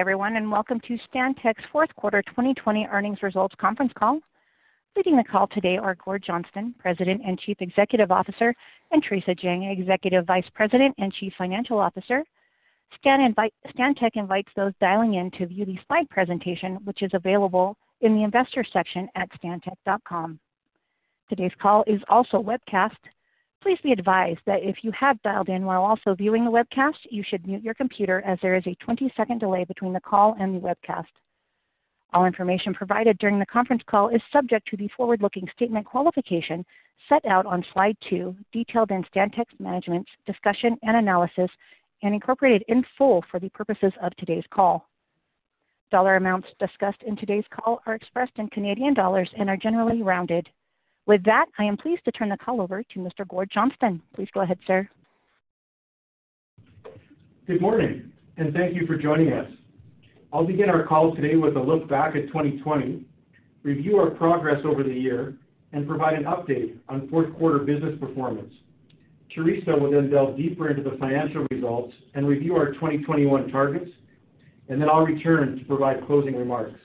Everyone, and welcome to Stantec's fourth quarter 2020 earnings results conference call. Leading the call today are Gord Johnston, President and Chief Executive Officer, and Theresa Jang, Executive Vice President and Chief Financial Officer. Stantec invites those dialing in to view the slide presentation, which is available in the investor section at stantec.com. Today's call is also webcast. Please be advised that if you have dialed in while also viewing the webcast, you should mute your computer as there is a 20-second delay between the call and the webcast. All information provided during the conference call is subject to the forward-looking statement qualification set out on slide two, detailed in Stantec's management's discussion and analysis, and incorporated in full for the purposes of today's call. Dollar amounts discussed in today's call are expressed in Canadian dollars and are generally rounded. With that, I am pleased to turn the call over to Mr. Gord Johnston. Please go ahead, sir. Good morning, and thank you for joining us. I'll begin our call today with a look back at 2020, review our progress over the year, and provide an update on fourth quarter business performance. Theresa will then delve deeper into the financial results and review our 2021 targets, and then I'll return to provide closing remarks.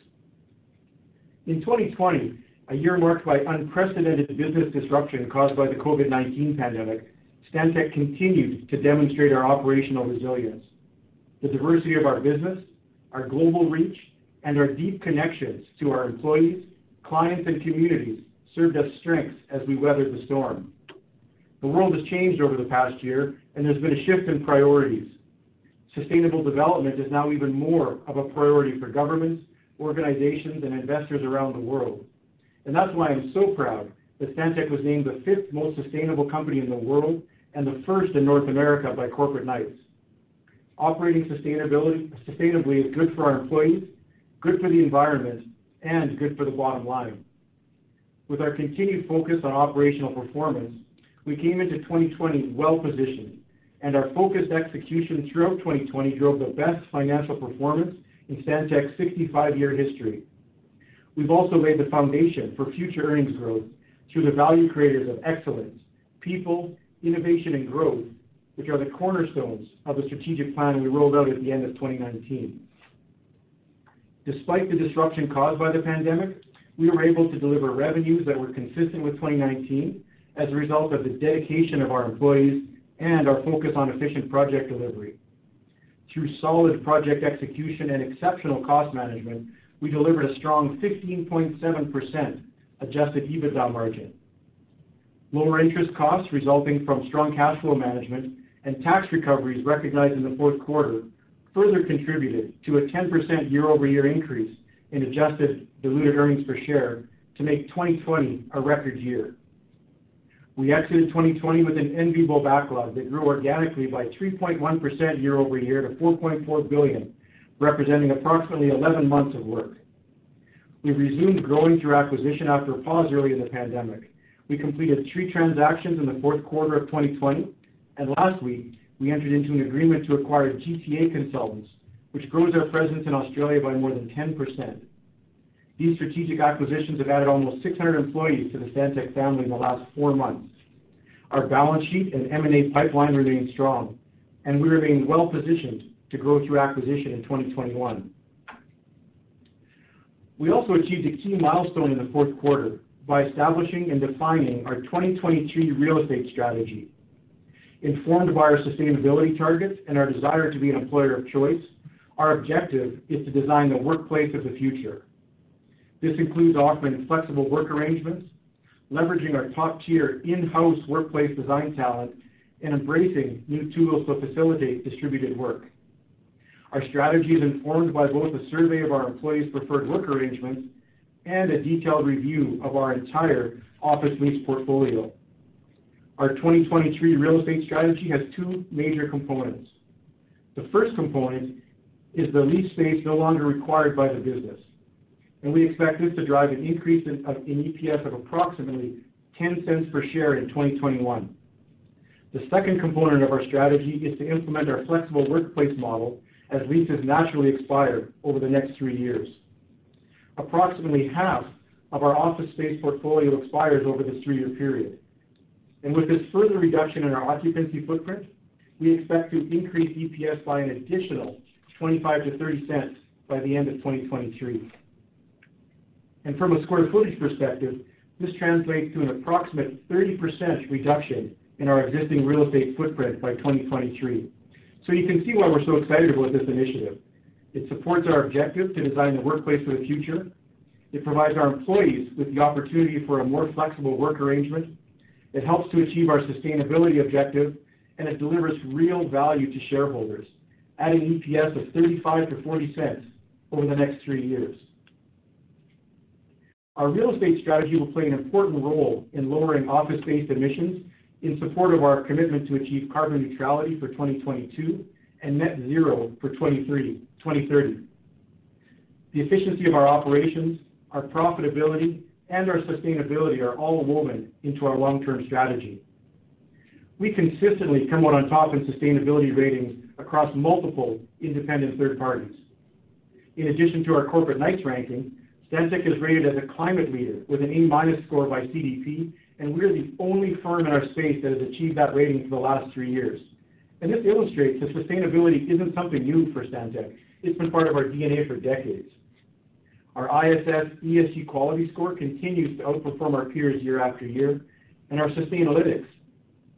In 2020, a year marked by unprecedented business disruption caused by the COVID-19 pandemic, Stantec continued to demonstrate our operational resilience. The diversity of our business, our global reach, and our deep connections to our employees, clients, and communities served as strengths as we weathered the storm. The world has changed over the past year, and there's been a shift in priorities. Sustainable development is now even more of a priority for governments, organizations, and investors around the world. And that's why I'm so proud that Stantec was named the fifth most sustainable company in the world and the first in North America by Corporate Knights. Operating sustainably is good for our employees, good for the environment, and good for the bottom line. With our continued focus on operational performance, we came into 2020 well-positioned, and our focused execution throughout 2020 drove the best financial performance in Stantec's 65-year history. We've also laid the foundation for future earnings growth through the value creators of excellence, people, innovation, and growth, which are the cornerstones of the strategic plan we rolled out at the end of 2019. Despite the disruption caused by the pandemic, we were able to deliver revenues that were consistent with 2019 as a result of the dedication of our employees and our focus on efficient project delivery. Through solid project execution and exceptional cost management, we delivered a strong 15.7% adjusted EBITDA margin. Lower interest costs resulting from strong cash flow management and tax recoveries recognized in the fourth quarter further contributed to a 10% year-over-year increase in adjusted diluted earnings per share to make 2020 a record year. We exited 2020 with an enviable backlog that grew organically by 3.1% year-over-year to 4.4 billion, representing approximately 11 months of work. We've resumed growing through acquisition after a pause early in the pandemic. We completed three transactions in the fourth quarter of 2020, and last week, we entered into an agreement to acquire GTA Consultants, which grows our presence in Australia by more than 10%. These strategic acquisitions have added almost 600 employees to the Stantec family in the last four months. Our balance sheet and M&A pipeline remain strong, and we remain well-positioned to grow through acquisition in 2021. We also achieved a key milestone in the fourth quarter by establishing and defining our 2023 real estate strategy. Informed by our sustainability targets and our desire to be an employer of choice, our objective is to design the workplace of the future. This includes offering flexible work arrangements, leveraging our top-tier in-house workplace design talent, and embracing new tools to facilitate distributed work. Our strategy is informed by both a survey of our employees' preferred work arrangements and a detailed review of our entire office lease portfolio. Our 2023 real estate strategy has two major components. The first component is the lease space no longer required by the business. and we expect this to drive an increase in EPS of approximately $0.10 per share in 2021. The second component of our strategy is to implement our flexible workplace model as leases naturally expire over the next three years. Approximately half of our office space portfolio expires over this three-year period. And With this further reduction in our occupancy footprint, we expect to increase EPS by an additional 25 to 30 cents by the end of 2023. And From a square footage perspective, this translates to an approximate 30% reduction in our existing real estate footprint by 2023. So you can see why we're so excited about this initiative. It supports our objective to design the workplace for the future. It provides our employees with the opportunity for a more flexible work arrangement. It helps to achieve our sustainability objective, and it delivers real value to shareholders, adding EPS of 35 to 40 cents over the next three years. Our real estate strategy will play an important role in lowering office-based emissions in support of our commitment to achieve carbon neutrality for 2022 and net zero for 2030. The efficiency of our operations, our profitability, and our sustainability are all woven into our long-term strategy. We consistently come out on top in sustainability ratings across multiple independent third parties. In addition to our Corporate Knights ranking, Stantec is rated as a climate leader with an A- score by CDP, and we're the only firm in our space that has achieved that rating for the last three years. And This illustrates that sustainability isn't something new for Stantec. It's been part of our DNA for decades. Our ISS ESG quality score continues to outperform our peers year after year, and our Sustainalytics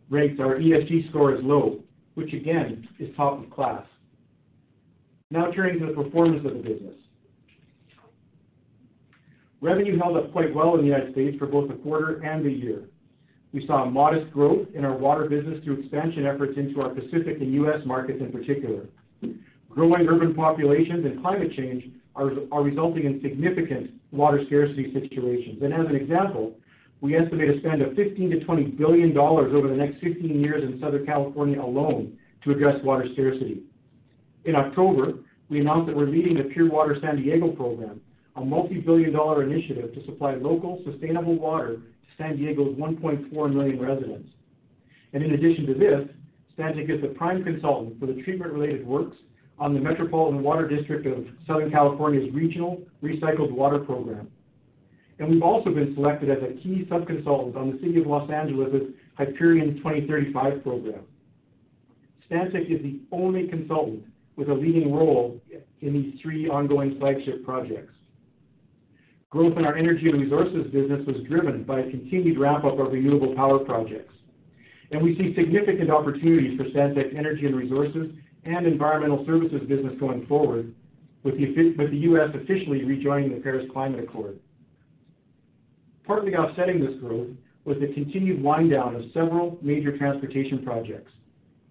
rates our ESG score as low, which again, is top of class. Now turning to the performance of the business. Revenue held up quite well in the United States for both the quarter and the year. We saw modest growth in our water business through expansion efforts into our Pacific and U.S. markets in particular. Growing urban populations and climate change are resulting in significant water scarcity situations. And as an example, we estimate a spend of $15 billion-$20 billion over the next 15 years in Southern California alone to address water scarcity. In October, we announced that we're leading the Pure Water San Diego program, a multi-billion dollar initiative to supply local, sustainable water to San Diego's 1.4 million residents. And in addition to this, Stantec is the prime consultant for the treatment-related works on the Metropolitan Water District of Southern California's Regional Recycled Water Program. And we've also been selected as a key sub-consultant on the City of Los Angeles' Hyperion 2035 program. Stantec is the only consultant with a leading role in these three ongoing flagship projects. Growth in our energy and resources business was driven by a continued ramp-up of renewable power projects. And We see significant opportunities for Stantec energy and resources and environmental services business going forward with the U.S. officially rejoining the Paris Climate Accord. Partly offsetting this growth was the continued wind down of several major transportation projects.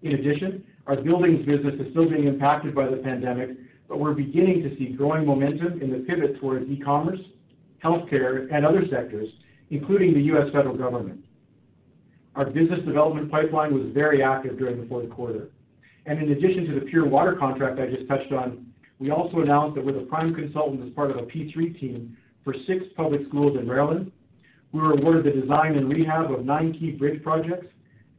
In addition, our buildings business is still being impacted by the pandemic, but we're beginning to see growing momentum in the pivot towards e-commerce, healthcare, and other sectors, including the U.S. federal government. Our business development pipeline was very active during the fourth quarter. And in addition to the Pure Water contract I just touched on, we also announced that we're the prime consultant as part of a P3 team for six public schools in Maryland. We were awarded the design and rehab of nine key bridge projects.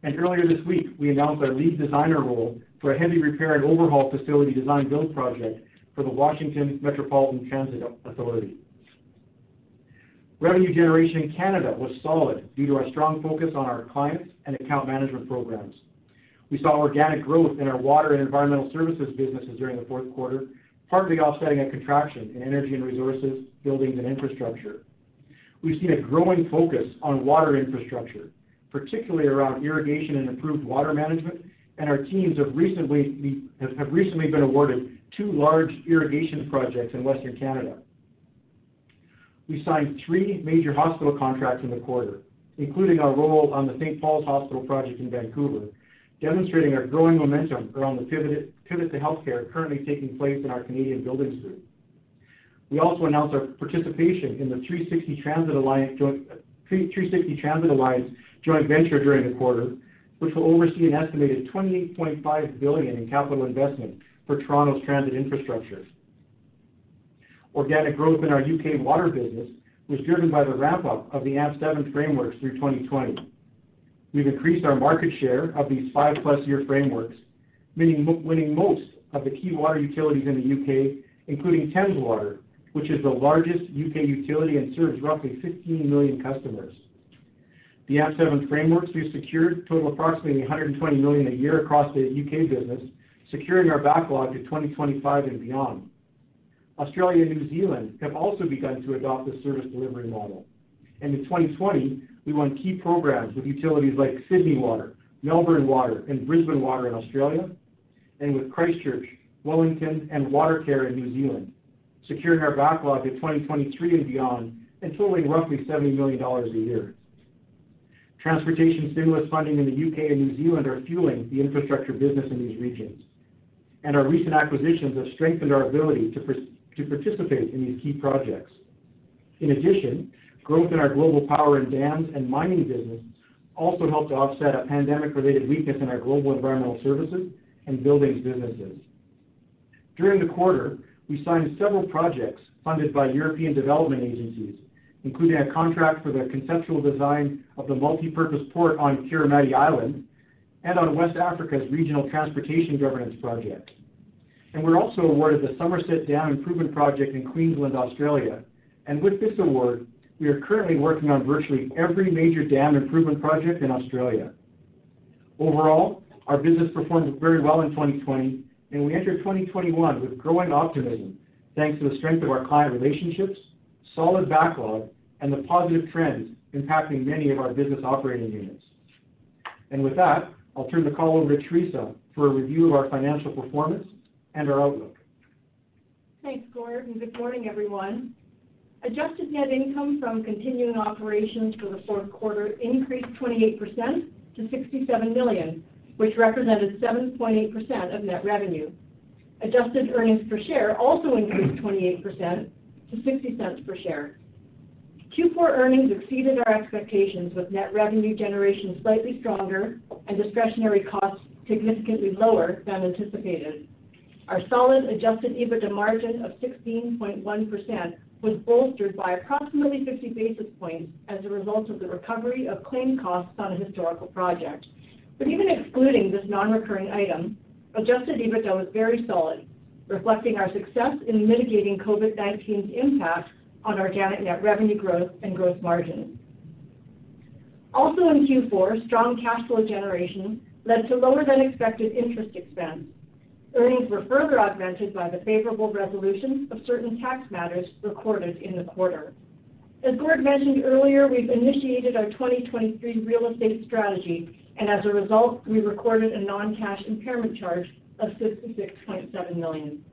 And earlier this week, we announced our lead designer role for a heavy repair and overhaul facility design build project for the Washington Metropolitan Transit Authority. Revenue generation in Canada was solid due to our strong focus on our clients and account management programs. We saw organic growth in our water and environmental services businesses during the fourth quarter, partly offsetting a contraction in energy and resources, buildings, and infrastructure. We've seen a growing focus on water infrastructure, particularly around irrigation and improved water management, and our teams have recently been awarded two large irrigation projects in Western Canada. We signed three major hospital contracts in the quarter, including our role on the St. Paul's Hospital project in Vancouver, demonstrating our growing momentum around the pivot to healthcare currently taking place in our Canadian buildings group. We also announced our participation in the 360 Transit Alliance joint venture during the quarter, which will oversee an estimated 28.5 billion in capital investment for Toronto's transit infrastructure. Organic growth in our U.K. water business was driven by the ramp-up of the AMP7 frameworks through 2020. We've increased our market share of these five-plus-year frameworks, winning most of the key water utilities in the U.K., including Thames Water, which is the largest U.K. utility and serves roughly 15 million customers. The AMP7 frameworks we've secured total approximately 120 million a year across the U.K. business, securing our backlog to 2025 and beyond. Australia and New Zealand have also begun to adopt the service delivery model. In 2020, we won key programs with utilities like Sydney Water, Melbourne Water, and Brisbane Water in Australia, and with Christchurch, Wellington, and Watercare in New Zealand, securing our backlog to 2023 and beyond, and totaling roughly 70 million dollars a year. Transportation stimulus funding in the U.K. and New Zealand are fueling the infrastructure business in these regions, and our recent acquisitions have strengthened our ability to participate in these key projects. In addition, growth in our global power and dams and mining business also helped to offset a pandemic-related weakness in our global environmental services and buildings businesses. During the quarter, we signed several projects funded by European development agencies, including a contract for the conceptual design of the multipurpose port on Kiritimati Island and on West Africa's Regional Transportation Governance project. And we're also awarded the Somerset Dam Improvement Project in Queensland, Australia. And with this award, we are currently working on virtually every major dam improvement project in Australia. Overall, our business performed very well in 2020, and we enter 2021 with growing optimism, thanks to the strength of our client relationships, solid backlog, and the positive trends impacting many of our business operating units. And With that, I'll turn the call over to Theresa for a review of our financial performance and our outlook. Thanks, Gord, and good morning, everyone. Adjusted net income from continuing operations for the fourth quarter increased 28% to 67 million, which represented 7.8% of net revenue. Adjusted earnings per share also increased 28% to $0.60 per share. Q4 earnings exceeded our expectations, with net revenue generation slightly stronger and discretionary costs significantly lower than anticipated. Our solid adjusted EBITDA margin of 16.1% was bolstered by approximately 50 basis points as a result of the recovery of claim costs on a historical project. But Even excluding this non-recurring item, adjusted EBITDA was very solid, reflecting our success in mitigating COVID-19's impact on organic net revenue growth and gross margins. Also in Q4, strong cash flow generation led to lower than expected interest expense. Earnings were further augmented by the favorable resolution of certain tax matters recorded in the quarter. As Gord mentioned earlier, we've initiated our 2023 real estate strategy, and as a result, we recorded a non-cash impairment charge of 66.7 million.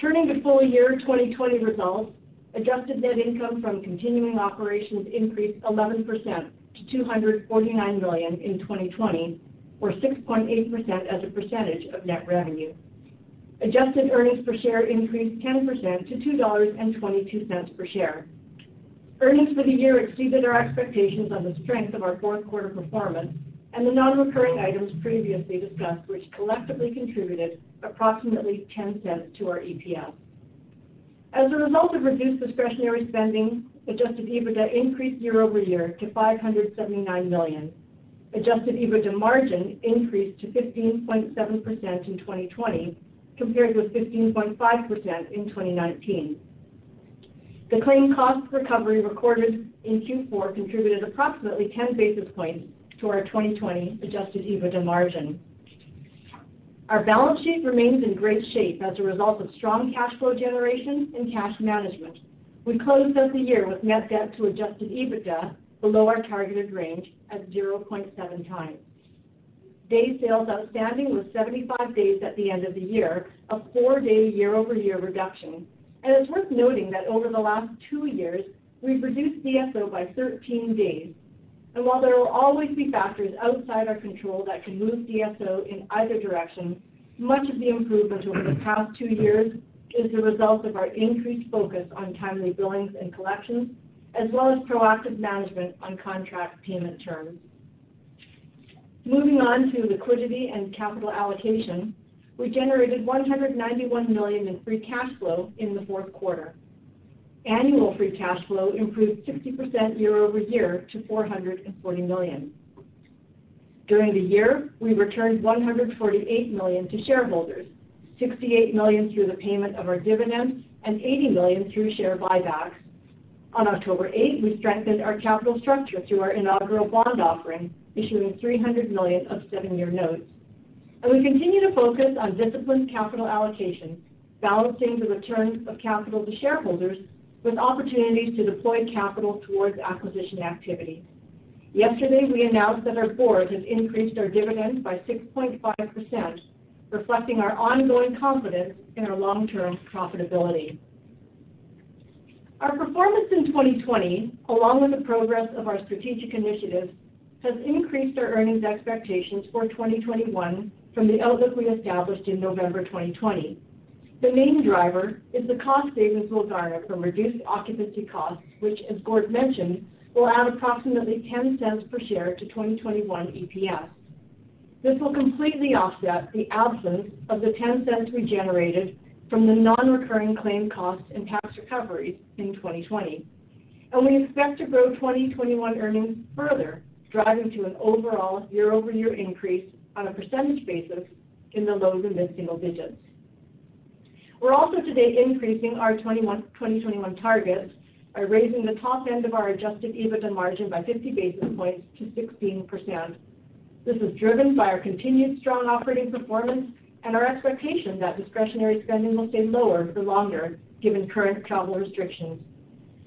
Turning to full year 2020 results, adjusted net income from continuing operations increased 11% to 249 million in 2020, or 6.8% as a percentage of net revenue. Adjusted earnings per share increased 10% to 2.22 dollars per share. Earnings for the year exceeded our expectations on the strength of our fourth quarter performance and the non-recurring items previously discussed, which collectively contributed approximately $0.10 to our EPS. As a result of reduced discretionary spending, adjusted EBITDA increased year-over-year to 579 million. Adjusted EBITDA margin increased to 15.7% in 2020, compared with 15.5% in 2019. The claim cost recovery recorded in Q4 contributed approximately 10 basis points to our 2020 adjusted EBITDA margin. Our balance sheet remains in great shape as a result of strong cash flow generation and cash management. We closed out the year with net debt to adjusted EBITDA below our targeted range at 0.7 times. Days sales outstanding was 75 days at the end of the year, a four-day year-over-year reduction. And It's worth noting that over the last two years, we've reduced DSO by 13 days. And While there will always be factors outside our control that can move DSO in either direction, much of the improvement over the past two years is the result of our increased focus on timely billings and collections, as well as proactive management on contract payment terms. Moving on to liquidity and capital allocation. we generated 191 million in free cash flow in the fourth quarter. Annual free cash flow improved 60% year-over-year to 440 million. During the year, we returned 148 million to shareholders, 68 million through the payment of our dividend and 80 million through share buybacks. On October 8, we strengthened our capital structure through our inaugural bond offering, issuing 300 million of seven-year notes. And we continue to focus on disciplined capital allocation, balancing the return of capital to shareholders with opportunities to deploy capital towards acquisition activity. Yesterday, we announced that our board has increased our dividend by 6.5%, reflecting our ongoing confidence in our long-term profitability. Our performance in 2020, along with the progress of our strategic initiatives, has increased our earnings expectations for 2021 from the outlook we established in November 2020. The main driver is the cost savings we'll garner from reduced occupancy costs, which, as Gord mentioned, will add approximately $0.10 per share to 2021 EPS. This will completely offset the absence of the $0.10 we generated from the non-recurring claim costs and tax recoveries in 2020. and We expect to grow 2021 earnings further, driving to an overall year-over-year increase on a percentage basis in the low to mid-single digits. We're also today increasing our 2021 targets by raising the top end of our adjusted EBITDA margin by 50 basis points to 16%. This is driven by our continued strong operating performance and our expectation that discretionary spending will stay lower for longer given current travel restrictions.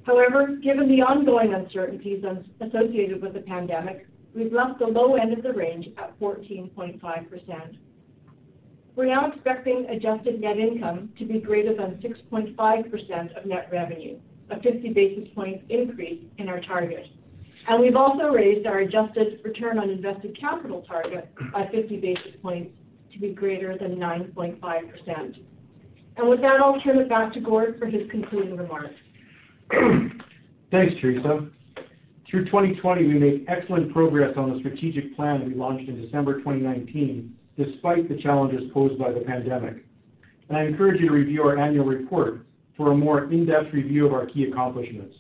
However, given the ongoing uncertainties associated with the pandemic, we've left the low end of the range at 14.5%. We're now expecting adjusted net income to be greater than 6.5% of net revenue, a 50 basis point increase in our target. And We've also raised our adjusted return on invested capital target by 50 basis points to be greater than 9.5%. And with that, I'll turn it back to Gord for his concluding remarks. Thanks, Theresa. Through 2020, we made excellent progress on the strategic plan we launched in December 2019, despite the challenges posed by the pandemic. And I encourage you to review our annual report for a more in-depth review of our key accomplishments.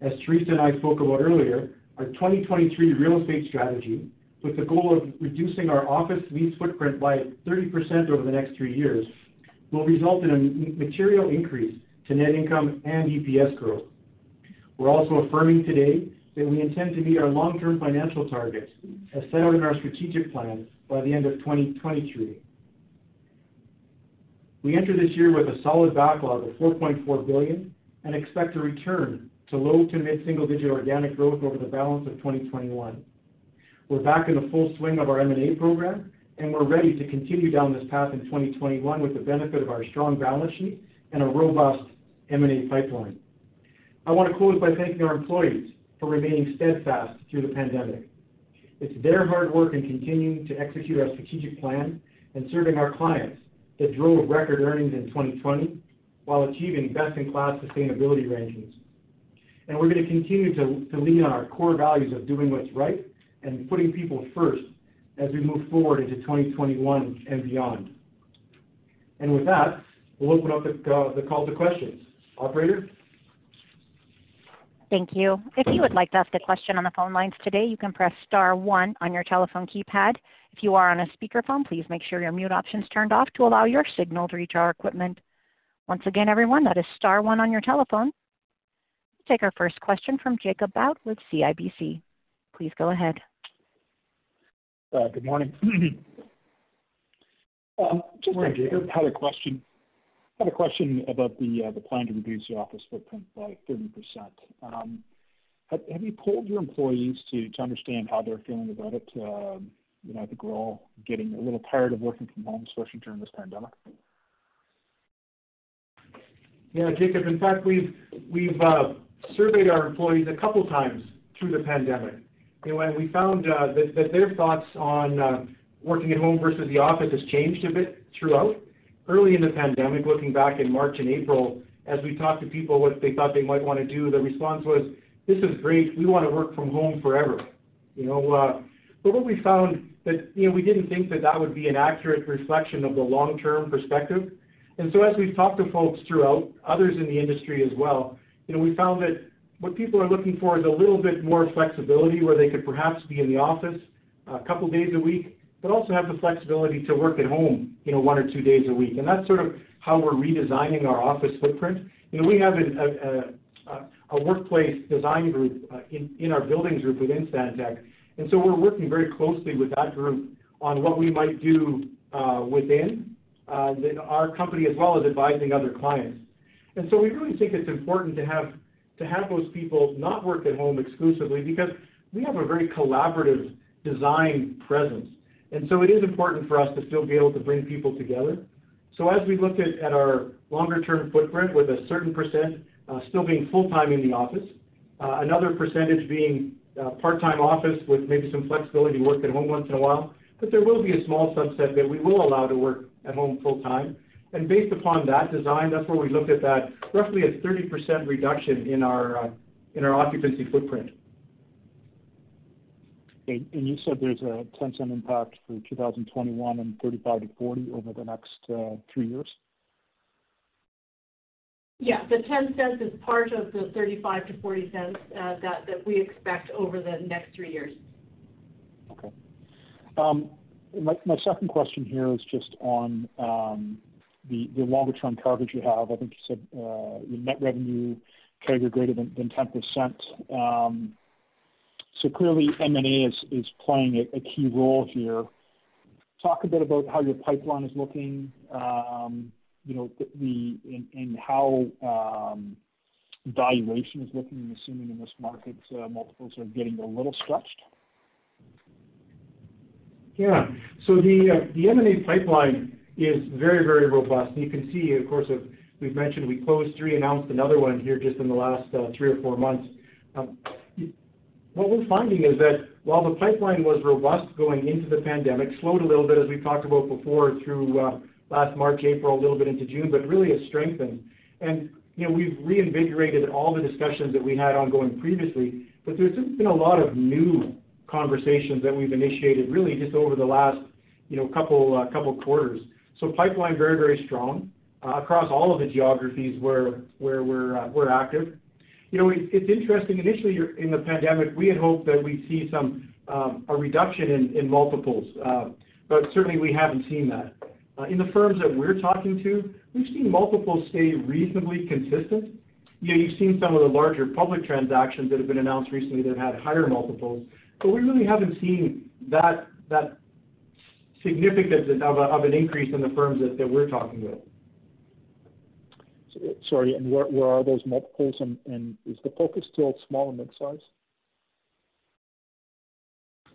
As Theresa and I spoke about earlier, our 2023 real estate strategy, with the goal of reducing our office lease footprint by 30% over the next three years, will result in a material increase to net income and EPS growth. We're also affirming today that we intend to meet our long-term financial targets as set out in our strategic plan by the end of 2023. We enter this year with a solid backlog of 4.4 billion and expect to return to low to mid-single digit organic growth over the balance of 2021. We're back in the full swing of our M&A program, and we're ready to continue down this path in 2021 with the benefit of our strong balance sheet and a robust M&A pipeline. I want to close by thanking our employees for remaining steadfast through the pandemic. It's their hard work in continuing to execute our strategic plan and serving our clients that drove record earnings in 2020 while achieving best-in-class sustainability rankings. And We're going to continue to lean on our core values of doing what's right and putting people first as we move forward into 2021 and beyond. And With that, we'll open up uh, the call to questions. Operator? Thank you. If you would like to ask a question on the phone lines today, you can press star one on your telephone keypad. If you are on a speakerphone, please make sure your mute option's turned off to allow your signal to reach our equipment. Once again, everyone, that is star one on your telephone. Take our first question from Jacob Bout with CIBC. Please go ahead. Uh, good morning. Um, morning, Jacob. Had a question about uh, the plan to reduce the office footprint by 30%. Um, have you polled your employees to understand how they're feeling about it? Um, I think we're all getting a little tired of working from home, especially during this pandemic. Yeah, Jacob, in fact, we've uh, surveyed our employees a couple times through the pandemic. We found uh, that that their thoughts on uh, working at home versus the office has changed a bit throughout. Early in the pandemic, looking back in March and April, as we talked to people what they thought they might want to do, the response was, "This is great. We want to work from home forever." You know, uh, But what we found that you know we didn't think that that would be an accurate reflection of the long-term perspective. And so as we've talked to folks throughout, others in the industry as well, you know, we found that what people are looking for is a little bit more flexibility where they could perhaps be in the office a couple days a week, but also have the flexibility to work at home, you know, one or two days a week. And that's sort of how we're redesigning our office footprint. You know, we have a, a, a workplace design group uh, in, in our buildings group within Stantec. And so we're working very closely with that group on what we might do uh, within uh, the, our company as well as advising other clients. And so we really think it's important to have to have those people not work at home exclusively because we have a very collaborative design presence. And so it is important for us to still be able to bring people together. So as we look at, at our longer term footprint with a certain percent uh, still being full-time in the office, uh, another percentage being uh, part-time office with maybe some flexibility to work at home once in a while, but there will be a small subset that we will allow to work at home full-time. And based upon that design, that's where we looked at that roughly a 30% reduction in our uh, in our occupancy footprint. Okay, and you said there's a 10 cent impact for 2021 and 35 to 40 over the next uh, three years. Yeah, the 10 cents is part of the 35 to 40 cents uh, that, that we expect over the next three years. Okay. Um, my, my second question here is just on um, the, the longer term targets you have. I think you said uh, your net revenue CAGR greater than, than 10%. Um, so clearly M&A is, playing a, key role here. Talk a bit about how your pipeline is looking, um, you know, and, how um, valuation is looking. I'm assuming in this market uh, multiples are getting a little stretched. Yeah. So the uh, the M&A pipeline is very, very robust. You can see, of course, we've mentioned we closed three, announced another one here just in the last uh, three or four months. Um, what we're finding is that while the pipeline was robust going into the pandemic, slowed a little bit, as we talked about before, through uh, last March, April, a little bit into June, but really has strengthened. And you know, we've reinvigorated all the discussions that we had ongoing previously, but there's been a lot of new conversations that we've initiated really just over the last, you know, couple uh, couple quarters. So pipeline very, very strong uh, across all of the geographies where uh, we're active. You know, it's interesting. Initially, in the pandemic, we had hoped that we'd see some um, a reduction in multiples, but certainly we haven't seen that. In the firms that we're talking to, we've seen multiples stay reasonably consistent. You know, you've seen some of the larger public transactions that have been announced recently that had higher multiples, but we really haven't seen that significance of, an increase in the firms that, we're talking with. Sorry, and where, where are those multiples, and, is the focus still small and mid-size?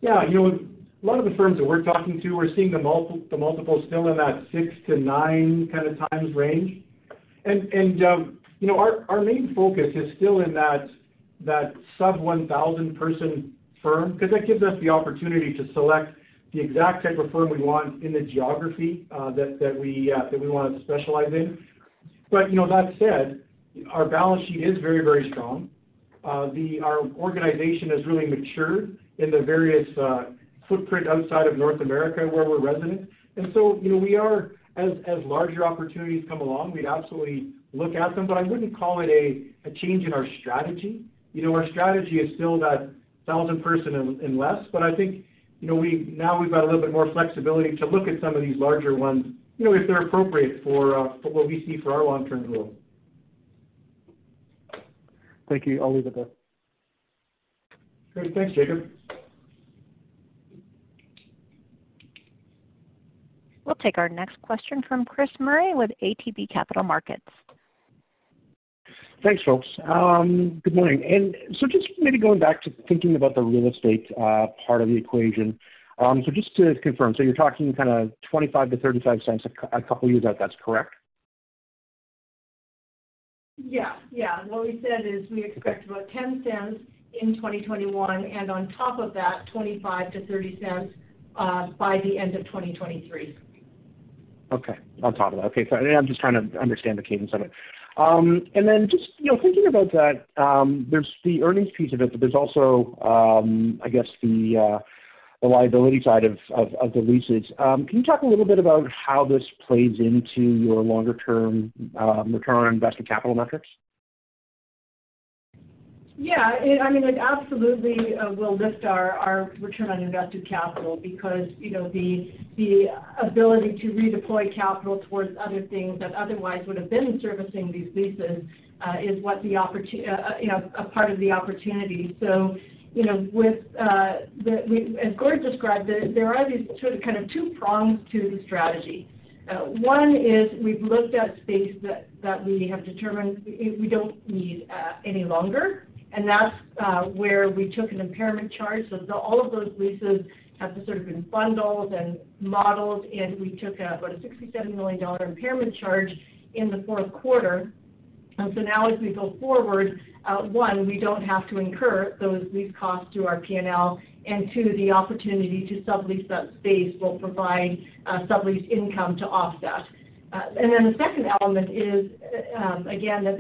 Yeah, you know, a lot of the firms that we're talking to, we're seeing the, multi- the multiples still in that six to nine kind of times range. And, and um, you know, our, our main focus is still in that, that sub 1,000 person firm, because that gives us the opportunity to select the exact type of firm we want in the geography uh, that, that, we, uh, that we want to specialize in. But you know, that said, our balance sheet is very, very strong. Uh, the, our organization has really matured in the various footprint outside of North America where we're resident. And so, you know, we are, as, as larger opportunities come along, we'd absolutely look at them, but I wouldn't call it a, a change in our strategy. You know, our strategy is still that thousand person and, and less, but I think you know, we now we've got a little bit more flexibility to look at some of these larger ones, you know, if they're appropriate for, uh, for what we see for our long-term growth. Thank you. I'll leave it there. Great. Thanks, Jacob. We'll take our next question from Chris Murray with ATB Capital Markets. Thanks, folks. Um, good morning. And so just maybe going back to thinking about the real estate uh, part of the equation. Um, so just to confirm, so you're talking kind of 25 to 35 cents a, a couple years out. That's correct. Yeah, yeah. What we said is we expect about 10 cents in 2021, and on top of that, 25 to 30 cents uh, by the end of 2023. Okay, on top of that. Okay, so I'm just trying to understand the cadence of it. Um, and then just, you know, thinking about that, um, there's the earnings piece of it, but there's also, um, I guess, the uh the liability side of the leases. Can you talk a little bit about how this plays into your longer-term return on invested capital metrics? Yeah. I mean, it absolutely uh, will lift our our return on invested capital because, you know, the the ability to redeploy capital towards other things that otherwise would have been servicing these leases uh, is what the opportunity, uh, uh, you know, a part of the opportunity. So, you know, with as Gord described it, there are these sort of kind of two prongs to the strategy. One is we've looked at space that we have determined we don't need any longer, and that's uh, where we took an impairment charge. So all of those leases have sort of been bundled and modeled, and we took about a 67 million dollar impairment charge in the fourth quarter. And so now as we go forward, uh, one, we don't have to incur those lease costs through our P&L, and two, the opportunity to sublease that space will provide uh, sublease income to offset. Uh, and then the second element is, um, again, that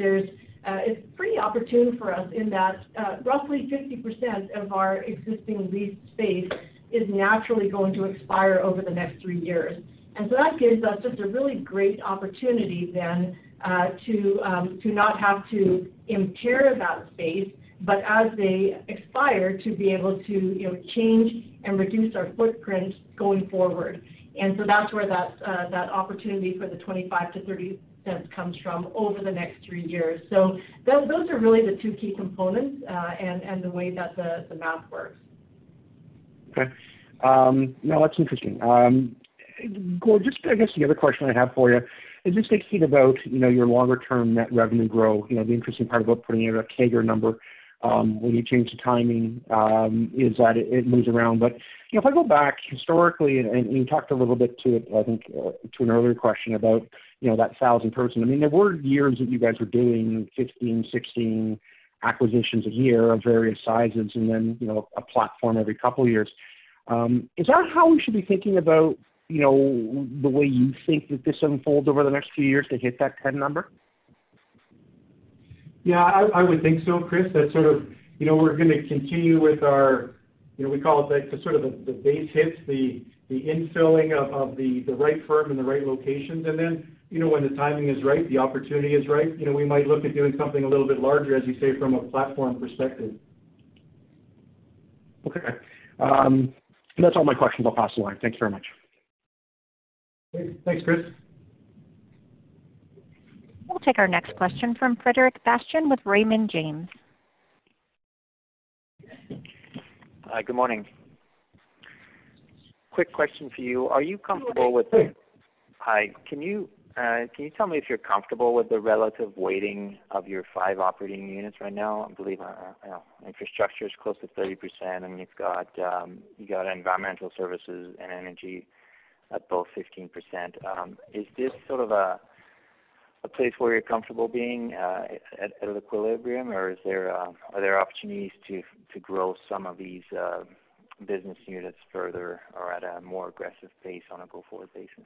Uh, it's pretty opportune for us in that uh, roughly 50% of our existing leased space is naturally going to expire over the next three years. And so that gives us just a really great opportunity then uh, um, to not have to impair that space, but as they expire, to be able to, you know, change and reduce our footprint going forward. And so that's where that opportunity for the 0.25-0.30 comes from over the next three years. So th those are really the two key components, uh, and the way that the math works. Okay. Um, no, that's interesting. Um, Gord, just I guess the other question I have for you is just thinking about, you know, your longer term net revenue growth. You know, the interesting part about putting in a CAGR number, Um, when you change the timing, um, is that it moves around. But you know, if I go back historically, and you talked a little bit to it, I think, uh, to an earlier question about, you know, that 1,000 person. I mean, there were years that you guys were doing 15, 16 acquisitions a year of various sizes and then, you know, a platform every couple of years. Um, is that how we should be thinking about, you know, the way you think that this unfolds over the next few years to hit that 10 number? I I would think so, Chris. That's sort of, you know, we're gonna continue with our, you know, we call it like the sort of the base hits, the the infilling of the the right firm in the right locations. And then, you know, when the timing is right, the opportunity is right, you know, we might look at doing something a little bit larger, as you say, from a platform perspective. Okay. Um, that's all my questions. I'll pass the line. Thanks very much. Great. Thanks, Chris. We'll take our next question from Frederic Bastien with Raymond James. Hi, good morning. Quick question for you. Are you comfortable with- Hey. Hi. Uh, can you tell me if you're comfortable with the relative weighting of your five operating units right now? I believe, uh, uh, you know, infrastructure is close to 30%, and you've um, got environmental services and energy at both 15%. Um, is this sort of a place where you're comfortable being uh, at at equilibrium, or is there uh, are there opportunities to to grow some of these uh, business units further or at a more aggressive pace on a go-forward basis?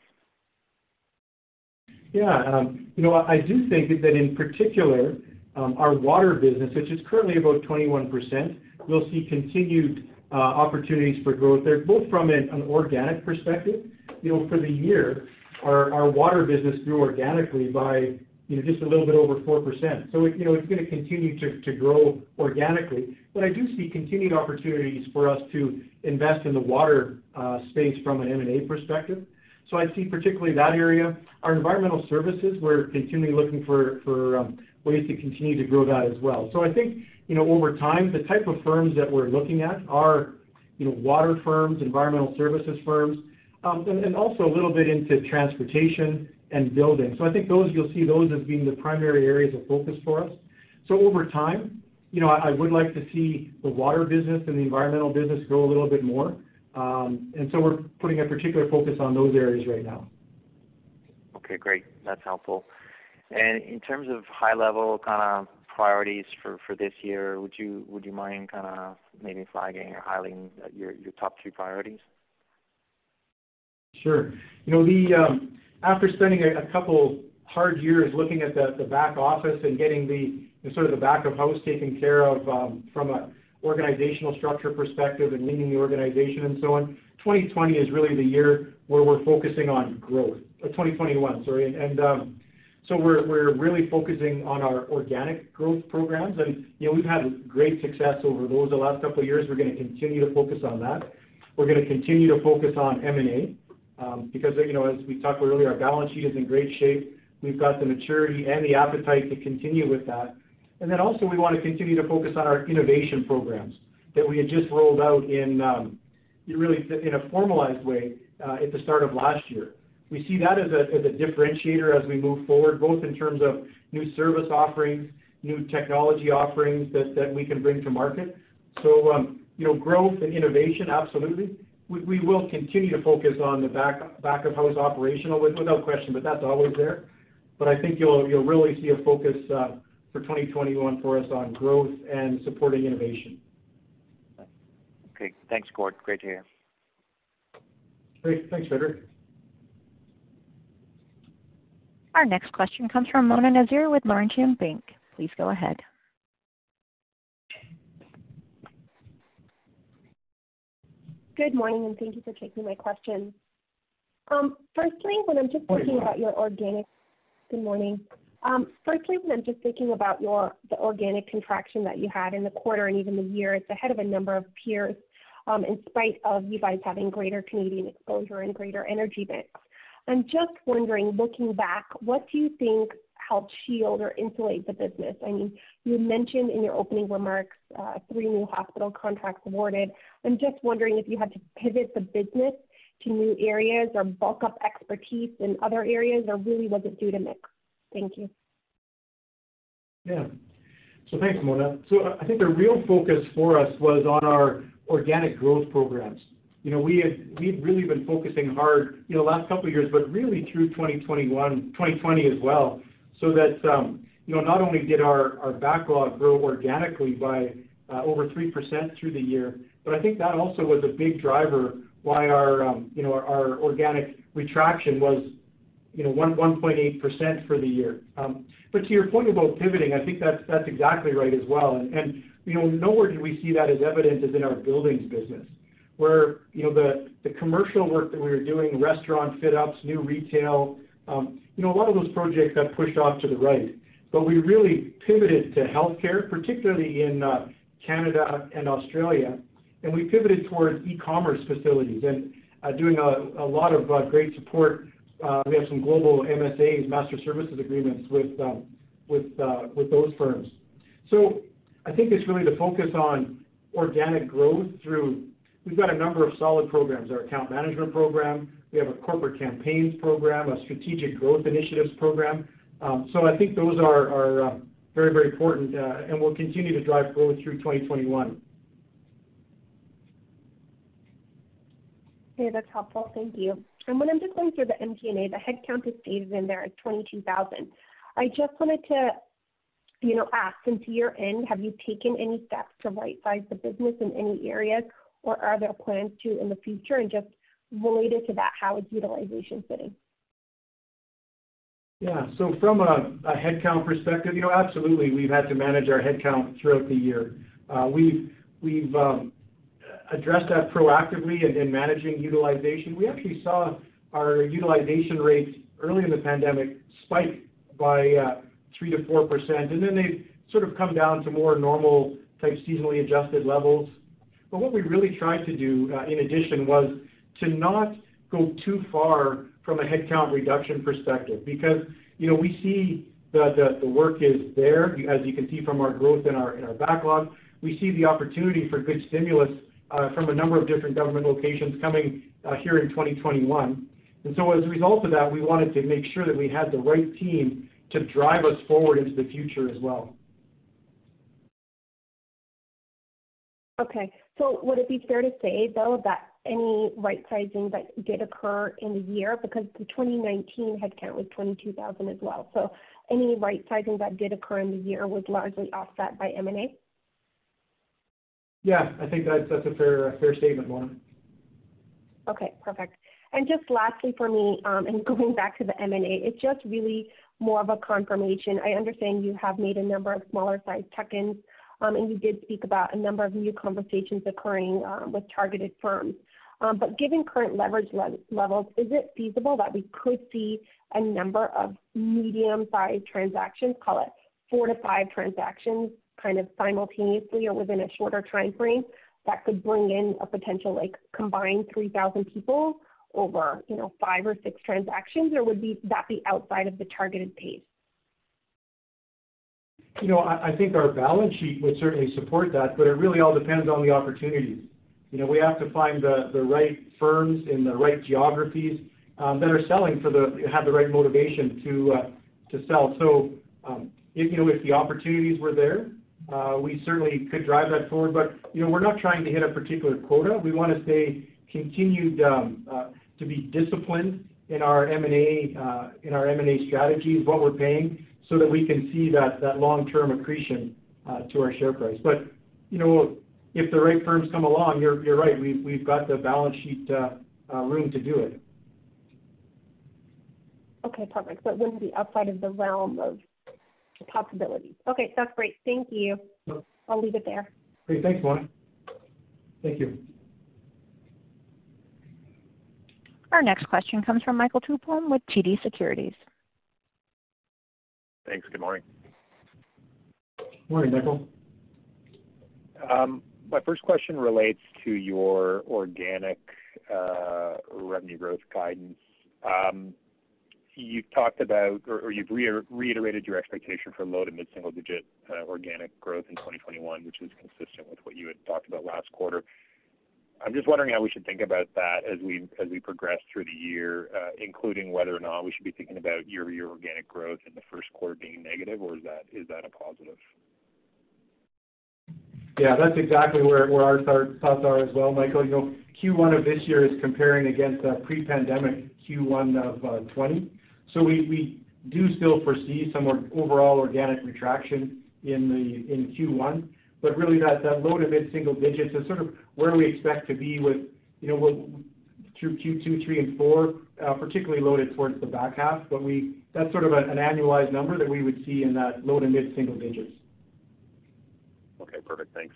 Yeah. Um, you know, I do think that in particular, um, our water business, which is currently about 21%, we'll see continued opportunities for growth there, both from an organic perspective. You know, for the year, our water business grew organically by, you know, just a little bit over 4%. So you know, it's gonna continue to grow organically. But I do see continued opportunities for us to invest in the water uh, space from an M&A perspective. So I see particularly that area. Our environmental services, we're continually looking for um, ways to continue to grow that as well. So I think, you know, over time, the type of firms that we're looking at are, you know, water firms, environmental services firms, and also a little bit into transportation and building. So I think those, you'll see those as being the primary areas of focus for us. So over time, you know, I would like to see the water business and the environmental business grow a little bit more. Um, and so we're putting a particular focus on those areas right now. Okay, great. That's helpful. And in terms of high level kind of priorities for for this year, would you would you mind kind of maybe flagging or highlighting your top three priorities? Sure. You know, um, after spending a couple hard years looking at the back office and getting the sort of the back of house taken care of, um, from an organizational structure perspective and leading the organization and so on. 2020 is really the year where we're focusing on growth. Uh, 2021, sorry. And, um, so we're we're really focusing on our organic growth programs. And, you know, we've had great success over those the last couple of years. We're gonna continue to focus on that. We're gonna continue to focus on M&A, Um, because, you know, as we talked earlier, our balance sheet is in great shape. We've got the maturity and the appetite to continue with that. And then also we wanna continue to focus on our innovation programs that we had just rolled out in um, really in a formalized way uh, at the start of last year. We see that as a as a differentiator as we move forward, both in terms of new service offerings, new technology offerings that that we can bring to market. So, um, you know, growth and innovation, absolutely. We will continue to focus on the back of house operational without question, but that's always there. But I think you'll really see a focus uh, for 2021 for us on growth and supporting innovation. Okay. Thanks, Gord. Great to hear. Great. Thanks, Frederic. Our next question comes from Mona Nazir with Laurentian Bank. Please go ahead. Good morning, and thank you for taking my question. Um, um, firstly, when I'm just thinking about your organic. Good morning. Firstly, when I'm just thinking about the organic contraction that you had in the quarter and even the year, it's ahead of a number of peers, um, in spite of you guys having greater Canadian exposure and greater energy mix. I'm just wondering, looking back, what do you think helped shield or insulate the business? I mean, you mentioned in your opening remarks, uh, three new hospital contracts awarded. I'm just wondering if you had to pivot the business to new areas or bulk up expertise in other areas, or really was it due to mix? Thank you. Yeah. So thanks, Mona. So I think the real focus for us was on our organic growth programs. You know, we've really been focusing hard, you know, last couple of years, but really through 2021, 2020 as well, so that, um, you know, not only did our backlog grow organically by uh, over 3% through the year, but I think that also was a big driver why our, um, you know, our organic retraction was, you know, 1.8% for the year. Um, but to your point about pivoting, I think that's that's exactly right as well. And, you know, nowhere did we see that as evident as in our buildings business, where, you know, the commercial work that we were doing, restaurant fit-ups, new retail, you know, a lot of those projects got pushed off to the right. But we really pivoted to healthcare, particularly in uh, Canada and Australia, and we pivoted towards e-commerce facilities and uh, doing a lot of uh, great support. We have some global MSAs, master services agreements um, with those firms. So I think it's really the focus on organic growth through. We've got a number of solid programs, our account management program. We have a corporate campaigns program, a strategic growth initiatives program. Um, so I think those are uh, very very important uh, and will continue to drive growth through 2021. Okay, that's helpful. Thank you. And when I'm just going through the MD&A, the headcount is stated in there as 22,000. I just wanted to, you know, ask, since year-end, have you taken any steps to right-size the business in any areas, or are there plans to in the future? And Just related to that, how is utilization sitting? Yeah. So from a headcount perspective, you know, absolutely, we've had to manage our headcount throughout the year. Uh, we've um, addressed that proactively and in managing utilization. We actually saw our utilization rates early in the pandemic spike by uh, 3%-4%, and then they've sort of come down to more normal type seasonally adjusted levels. But what we really tried to do, uh, in addition, was to not go too far from a headcount reduction perspective because, you know, we see the work is there, as you can see from our growth in our backlog. We see the opportunity for good stimulus uh, from a number of different government locations coming uh, here in 2021. As a result of that, we wanted to make sure that we had the right team to drive us forward into the future as well. Okay. So would it be fair to say, though, that any right-sizing that did occur in the year, because the 2019 headcount was 22,000 as well, so any right-sizing that did occur in the year was largely offset by M&A? Yeah, I think that's a fair statement, Mona. Okay, perfect. And just lastly for me, um, and going back to the M&A, it's just really more of a confirmation. I understand you have made a number of smaller sized tuck-ins um, and you did speak about a number of new conversations occurring um, with targeted firms. Um, but given current leverage levels, is it feasible that we could see a number of medium-sized transactions, call it four to five transactions, kind of simultaneously or within a shorter timeframe, that could bring in a potential, like, combined 3,000 people over, you know, five or six transactions? Or would that be outside of the targeted pace? You know, I think our balance sheet would certainly support that, but it really all depends on the opportunities. You know, we have to find the right firms in the right geographies um, that are selling for the have the right motivation to uh, to sell. So, um, if you know, if the opportunities were there, uh, we certainly could drive that forward. But, you know, we're not trying to hit a particular quota. We want to stay continued um, uh, to be disciplined in our M&A uh strategies, what we're paying, so that we can see that long-term accretion to our share price. You know, if the right firms come along, you're right, we've got the balance sheet uh, uh, room to do it. Okay, perfect. So it wouldn't be outside of the realm of possibilities. Okay, that's great. Thank you. Sure. I'll leave it there. Great. Thanks, Mona. Thank you. Our next question comes from Michael Tupholme with TD Securities. Thanks. Good morning. Morning, Michael. Um, My first question relates to your organic uh, revenue growth guidance. Um, you've talked about or you've reiterated your expectation for low- to mid-single-digit uh, organic growth in 2021, which is consistent with what you had talked about last quarter. I'm just wondering how we should think about that as we as we progress through the year, uh, including whether or not we should be thinking about year-over-year organic growth in the first quarter being negative, or is that is that a positive? Yeah, that's exactly where our thoughts are as well, Michael. You know, Q1 of this year is comparing against a pre-pandemic Q1 of uh, 2020. So we do still foresee some overall organic retraction in the in Q1. But really, that low to mid-single digits is sort of where we expect to be with, you know, through Q2, Q3, and Q4, uh, particularly loaded towards the back half. That's sort of an annualized number that we would see in that low to mid-single digits. Perfect. Thanks.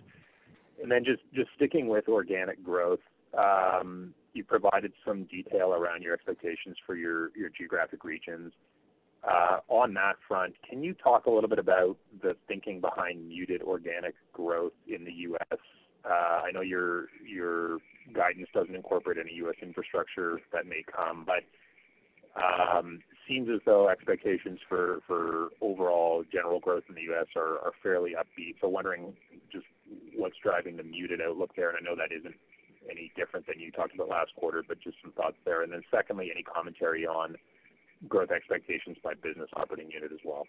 And then just sticking with organic growth, um, you provided some detail around your expectations for your geographic regions. Uh, on that front, can you talk a little bit about the thinking behind muted organic growth in the U.S.? Uh, I know your guidance doesn't incorporate any U.S. infrastructure that may come, but um, seems as though expectations for overall general growth in the U.S. are fairly upbeat. So wondering just what's driving the muted outlook there, and I know that isn't any different than you talked about last quarter, but just some thoughts there. And then secondly, any commentary on growth expectations by business operating unit as well?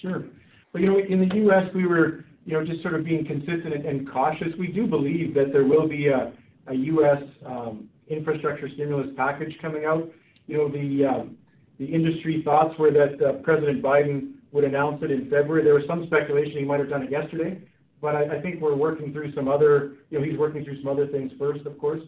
Sure. Well, you know, in the U.S., we were, you know, just sort of being consistent and cautious. We do believe that there will be a U.S. Um, infrastructure stimulus package coming out. You know, the um, the industry thoughts were that uh, President Biden would announce it in February. There was some speculation he might have done it yesterday, but I think we're working through some other... You know, he's working through some other things first, of course.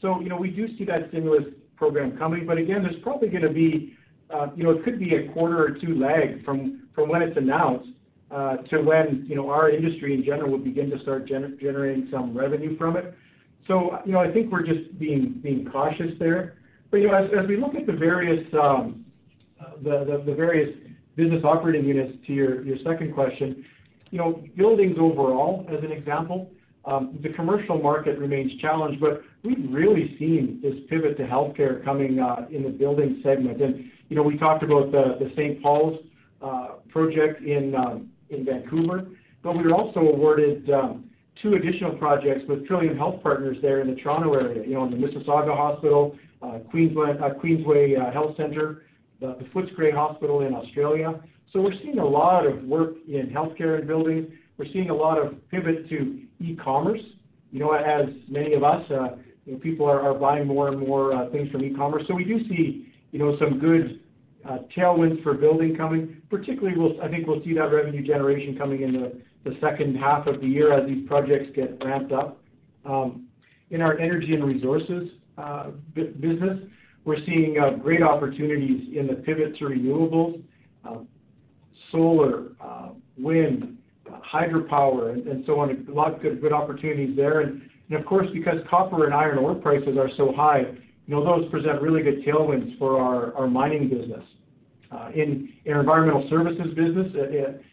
So, you know, we do see that stimulus program coming, but again, there's probably gonna be, uh, you know, it could be a quarter or two lag from when it's announced uh, to when, you know, our industry in general will begin to start generating some revenue from it. So, you know, I think we're just being cautious there. But, you know, as we look at the various um, business operating units to your second question, you know, buildings overall, as an example, um, the commercial market remains challenged, but we've really seen this pivot to healthcare coming uh, in the building segment. And, you know, we talked about the St. Paul's uh, project um, in Vancouver, but we were also awarded two additional projects with Trillium Health Partners there in the Toronto area, you know, in the Mississauga Hospital, Uh, Queensway uh, uh, Health Centre, the Footscray Hospital in Australia. So we're seeing a lot of work in healthcare and buildings. We're seeing a lot of pivot to e-commerce. You know, as many of us, you know, people are buying more and more things from e-commerce. So we do see, you know, some good tailwinds for building coming. Particularly, I think we'll see that revenue generation coming in the second half of the year as these projects get ramped up. Um, in our energy and resources Uh, business, we're seeing uh, great opportunities in the pivot to renewables, uh, solar, wind, hydropower, and so on. A lot of good opportunities there. And and of course, because copper and iron ore prices are so high, you know, those present really good tailwinds for our mining business. In our environmental services business,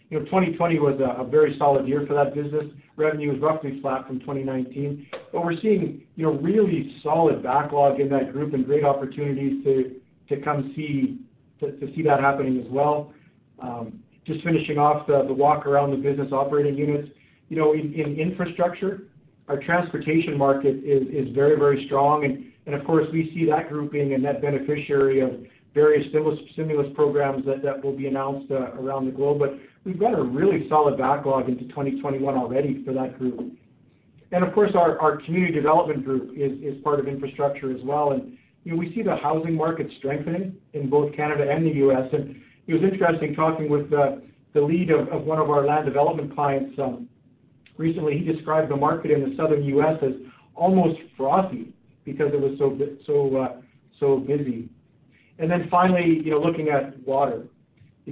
you know, 2020 was a very solid year for that business. Revenue is roughly flat from 2019. but We're seeing you know, really solid backlog in that group and great opportunities to come see to see that happening as well. Um, just finishing off the walk around the business operating units. You know, in infrastructure, our transportation market is very very strong, and and of course, we see that group being a net beneficiary of various stimulus programs that will be announced uh, around the globe. We've got a really solid backlog into 2021 already for that group. And of course, our our community development group is is part of infrastructure as well. And you know, we see the housing market strengthening in both Canada and the U.S. And it was interesting talking with the the lead of one of our land development clients um, recently. He described the market in the Southern U.S. as almost frothy because it was so so uh, so busy. And then finally, you know, looking at water.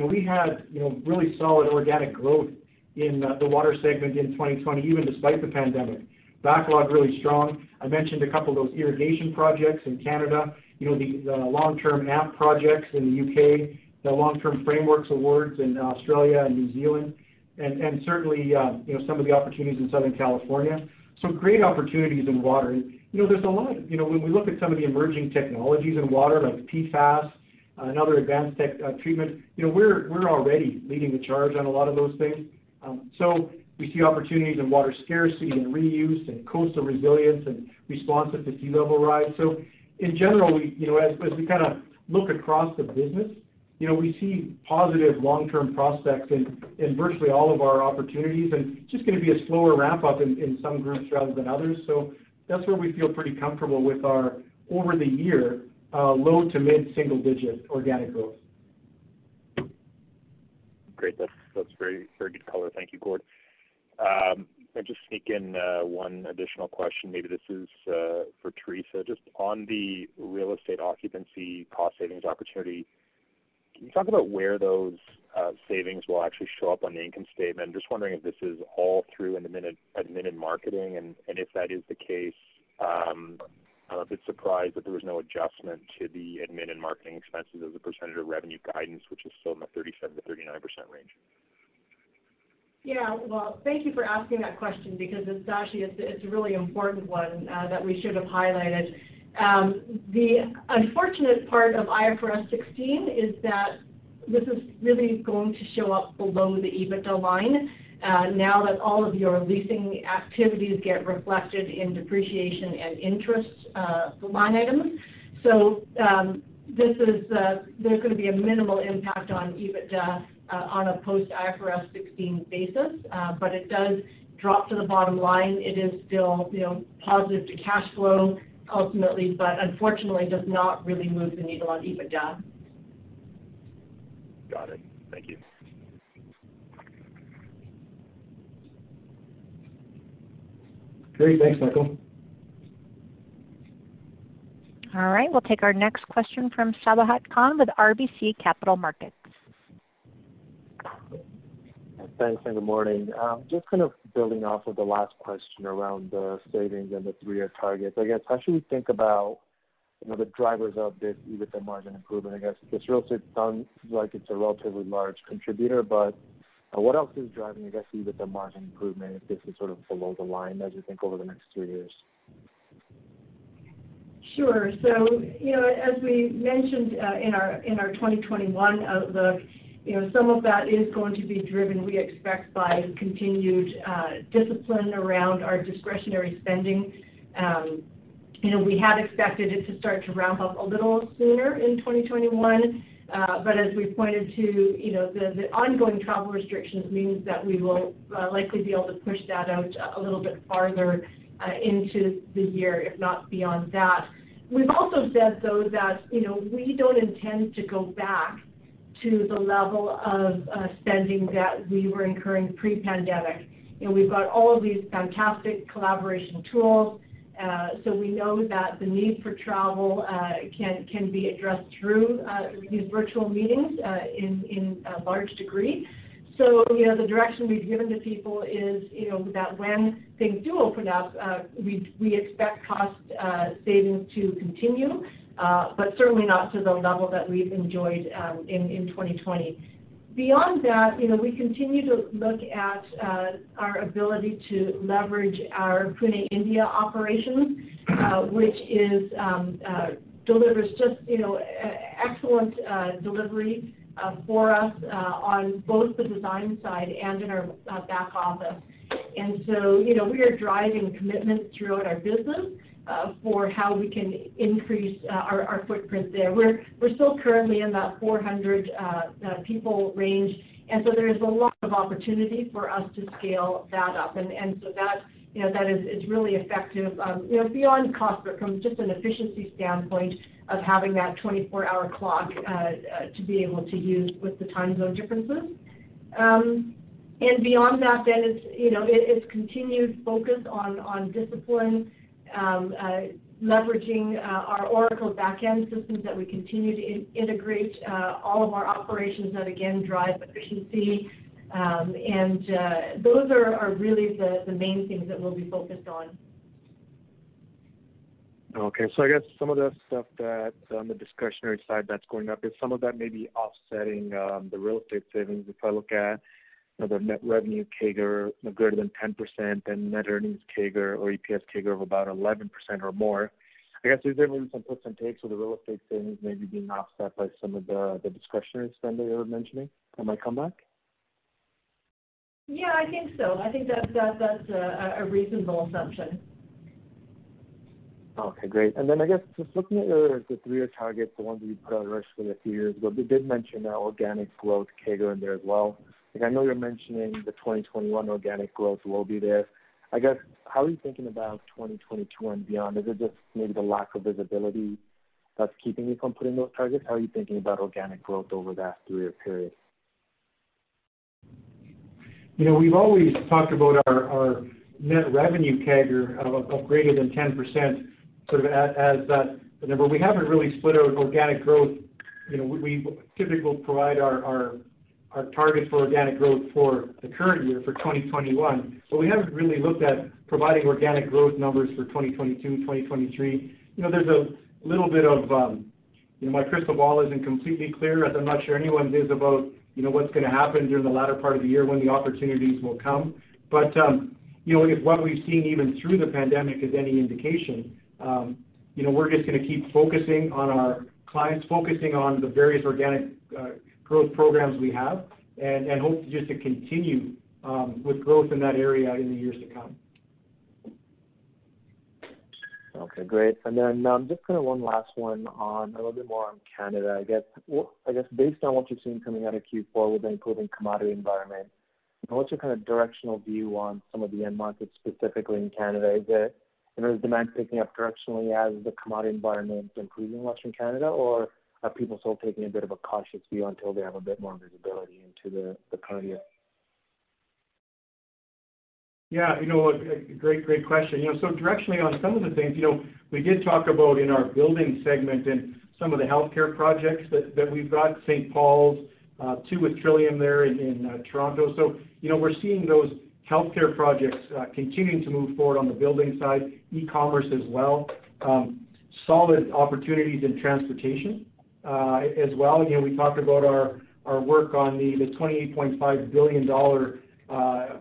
We had really solid organic growth in uh, the water segment in 2020, even despite the pandemic. Backlog really strong. I mentioned a couple of those irrigation projects in Canada, the long-term AMP projects in the U.K., the long-term frameworks awards in Australia and New Zealand, and certainly, uh, some of the opportunities in Southern California. So great opportunities in water. there's a lot When we look at some of the emerging technologies in water, like PFAS and other advanced treatment, you know, we're already leading the charge on a lot of those things. Um so we see opportunities in water scarcity and reuse and coastal resilience and responsive to sea level rise. So in general, we, you know, as we kind of look across the business, you know, we see positive long-term prospects in virtually all of our opportunities, and it's just going to be a slower ramp-up in some groups rather than others. So that's where we feel pretty comfortable with our, over the year, Uh, low to mid-single digit organic growth. Great. That's very good color. Thank you, Gord. Um, I'll just sneak in uh, one additional question. Maybe this is uh, for Theresa. Just on the real estate occupancy cost savings opportunity, can you talk about where those savings will actually show up on the income statement? Just wondering if this is all through in the minute admin and marketing, and if that is the case, um, I'm a bit surprised that there was no adjustment to the admin and marketing expenses as a percentage of revenue guidance, which is still in the 37%-39% range. Yeah. Well, thank you for asking that question because it's actually a really important one uh, that we should have highlighted. Um, the unfortunate part of IFRS 16 is that this is really going to show up below the EBITDA line now that all of your leasing activities get reflected in depreciation and interest line items. So um this is uh there's going to be a minimal impact on EBITDA on a post IFRS 16 basis. But it does drop to the bottom line. It is still positive to cash flow ultimately, but unfortunately does not really move the needle on EBITDA. Got it. Thank you. Great. Thanks, Michael. All right. We'll take our next question from Sabahat Khan with RBC Capital Markets. Thanks, and good morning. Um, just kind of building off of the last question around the savings and the three-year targets. I guess, how should we think about you know, the drivers of this EBITDA margin improvement? I guess this real estate sounds like it's a relatively large contributor, but Uh, what else is driving, I guess, EBITDA margin improvement if this is sort of below the line as you think over the next three years? Sure. So, you know, as we mentioned uh, in our in our 2021 outlook, you know, some of that is going to be driven, we expect, by continued uh, discipline around our discretionary spending. Um, you know, we had expected it to start to ramp up a little sooner in 2021. Uh, as we pointed to, you know, the ongoing travel restrictions means that we will uh, likely be able to push that out a little bit farther uh, into the year, if not beyond that. We've also said, though, that you know, we don't intend to go back to the level of spending that we were incurring pre-pandemic. You know, we've got all of these fantastic collaboration tools. Uh, so we know that the need for travel uh, can can be addressed through uh, these virtual meetings in a large degree. So, you know, the direction we've given to people is, you know, that when things do open up, we we expect cost savings to continue, but certainly not to the level that we've enjoyed um, in in 2020. Beyond that, you know, we continue to look at uh, our ability to leverage our Pune, India operations, uh, which is um, uh, delivers just, you know, excellent delivery for us on both the design side and in our back office. And so, you know, we are driving commitment throughout our business Uh, for how we can increase uh, our footprint there. We're still currently in that 400 uh, people range, and so there is a lot of opportunity for us to scale that up. And so that, you know, that is really effective, um, you know, beyond cost, but from just an efficiency standpoint of having that 24-hour clock to be able to use with the time zone differences. Um, and beyond that, then it's, you know, it's continued focus on discipline, Um, uh, leveraging uh, our Oracle back-end systems that we continue to integrate uh, all of our operations that again drive efficiency. Um, and those are really the main things that we'll be focused on. Okay. So I guess some of the stuff that on the discretionary side that's going up, is some of that maybe offsetting um, the real estate savings? If I look at, you know, the net revenue CAGR greater than 10% and net earnings CAGR or EPS CAGR of about 11% or more, I guess, is there maybe some puts and takes with the real estate savings maybe being offset by some of the the discretionary spend that you were mentioning that might come back? Yeah, I think so. I think that's a reasonable assumption. Okay, great. And then I guess just looking at your, the three-year targets, the ones that you put out originally a few years ago, you did mention organic growth CAGR in there as well. Like, I know you're mentioning the 2021 organic growth will be there. I guess, how are you thinking about 2022 and beyond? Is it just maybe the lack of visibility that's keeping you from putting those targets? How are you thinking about organic growth over that three-year period? You know, we've always talked about our our net revenue CAGR of greater than 10%, sort of as that number. We haven't really split out organic growth. You know, we typically provide our, our targets for organic growth for the current year, for 2021, but we haven't really looked at providing organic growth numbers for 2022, 2023. You know, there's a little bit of, you know, my crystal ball isn't completely clear, as I'm not sure anyone's is about, you know, what's gonna happen during the latter part of the year when the opportunities will come. But, um, you know, if what we've seen even through the pandemic is any indication, um, you know, we're just gonna keep focusing on our clients, focusing on the various organic growth programs we have, and hope just to continue um, with growth in that area in the years to come. Okay, great. And then, um, just kind of one last one on a little bit more on Canada. I guess, I guess based on what you've seen coming out of Q4 with the improving commodity environment, what's your kind of directional view on some of the end markets, specifically in Canada? Is it, you know, is demand picking up directionally as the commodity environment improves in Western Canada, or are people still taking a bit of a cautious view until they have a bit more visibility into the current year? Yeah, you know, a great, great question. You know, so directionally on some of the things, you know, we did talk about in our building segment and some of the healthcare projects that we've got, St. Paul's, uh, two with Trillium there in uh, Toronto. So, you know, we're seeing those healthcare projects uh, continuing to move forward on the building side, e-commerce as well. Um, solid opportunities in transportation Uh, as well. You know, we talked about our work on the $28.5 billion uh, uh,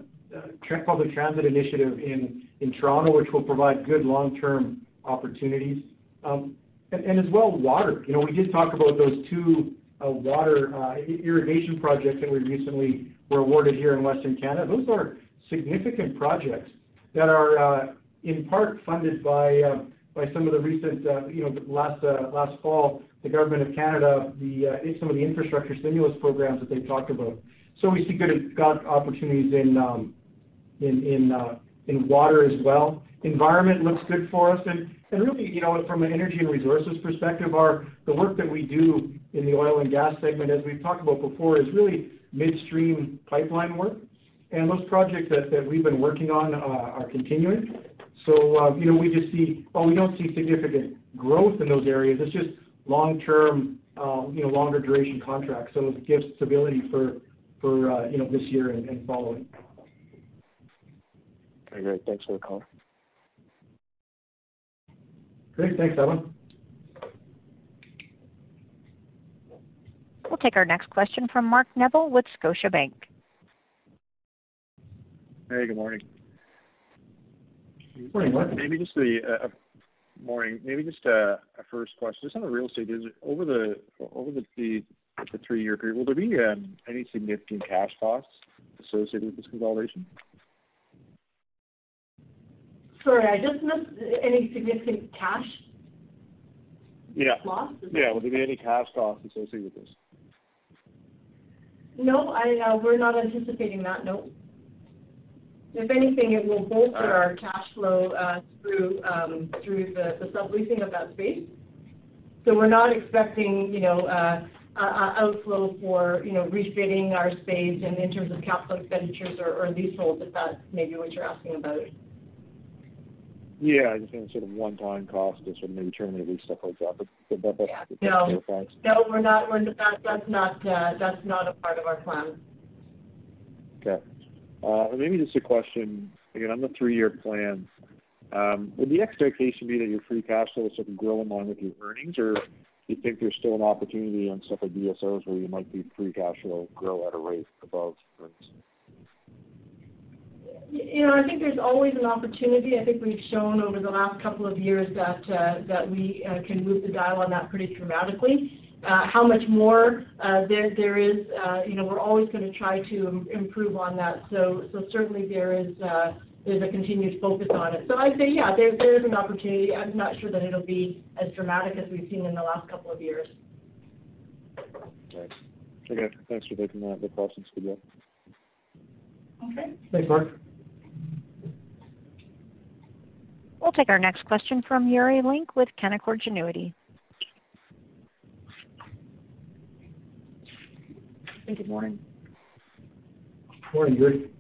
public transit initiative in Toronto, which will provide good long-term opportunities. Um, and as well, water. You know, we did talk about those two water irrigation projects that we recently were awarded here in Western Canada. Those are significant projects that are in part funded by some of the recent, you know, last fall, the government of Canada, uh, some of the infrastructure stimulus programs that they've talked about. So we see good opportunities um, uh, in water as well. Environment looks good for us. And really, you know, from an energy and resources perspective, the work that we do in the oil and gas segment, as we've talked about before, is really midstream pipeline work. And those projects that we've been working on uh, are continuing. So, you know, we just see, while we don't see significant growth in those areas, it's just long-term, uh, you know, longer duration contracts, so it gives stability for for uh, you know, this year and following. Okay, great. Thanks for the call. Great. Thanks, Evan. We'll take our next question from Mark Neville with Scotiabank. Hey, good morning. Morning, Mark. Maybe just uh, a first question. Just on the real estate, is it over the three-year period, will there be um, any significant cash costs associated with this consolidation? Sorry, I just missed any significant cash? Yeah. Loss? Yeah. Will there be any cash costs associated with this? No, uh, we're not anticipating that, no. If anything, it will bolster our cash flow uh, through um, the subleasing of that space. So we're not expecting, you know, uh, outflow for, you know, refitting our space and in terms of capital expenditures or leaseholds, if that's maybe what you're asking about. Yeah, I just any sort of one-time cost to sort of maybe terminate lease, stuff like that. That's No. Thanks. No, we're not. Uh, that's not a part of our plan. Okay. Uh, maybe just a question, again, on the three-year plan. Um, would the expectation be that your free cash flow sort of grow in line with your earnings? Or do you think there's still an opportunity on stuff like DSOs where you might see free cash flow grow at a rate above earnings? You know, I think there's always an opportunity. I think we've shown over the last couple of years that uh that we uh, can move the dial on that pretty dramatically. Uh, how much more uh, there there is, uh, you know, we're always gonna try to improve on that. So, so certainly there is there's a continued focus on it. So I'd say, yeah, there, there is an opportunity. I'm not sure that it'll be as dramatic as we've seen in the last couple of years. Right. Okay. Thanks for taking the questions. Good luck. Okay. Thanks, Mark. We'll take our next question from Yuri Lynk with Canaccord Genuity. Good morning. Morning, Yuri.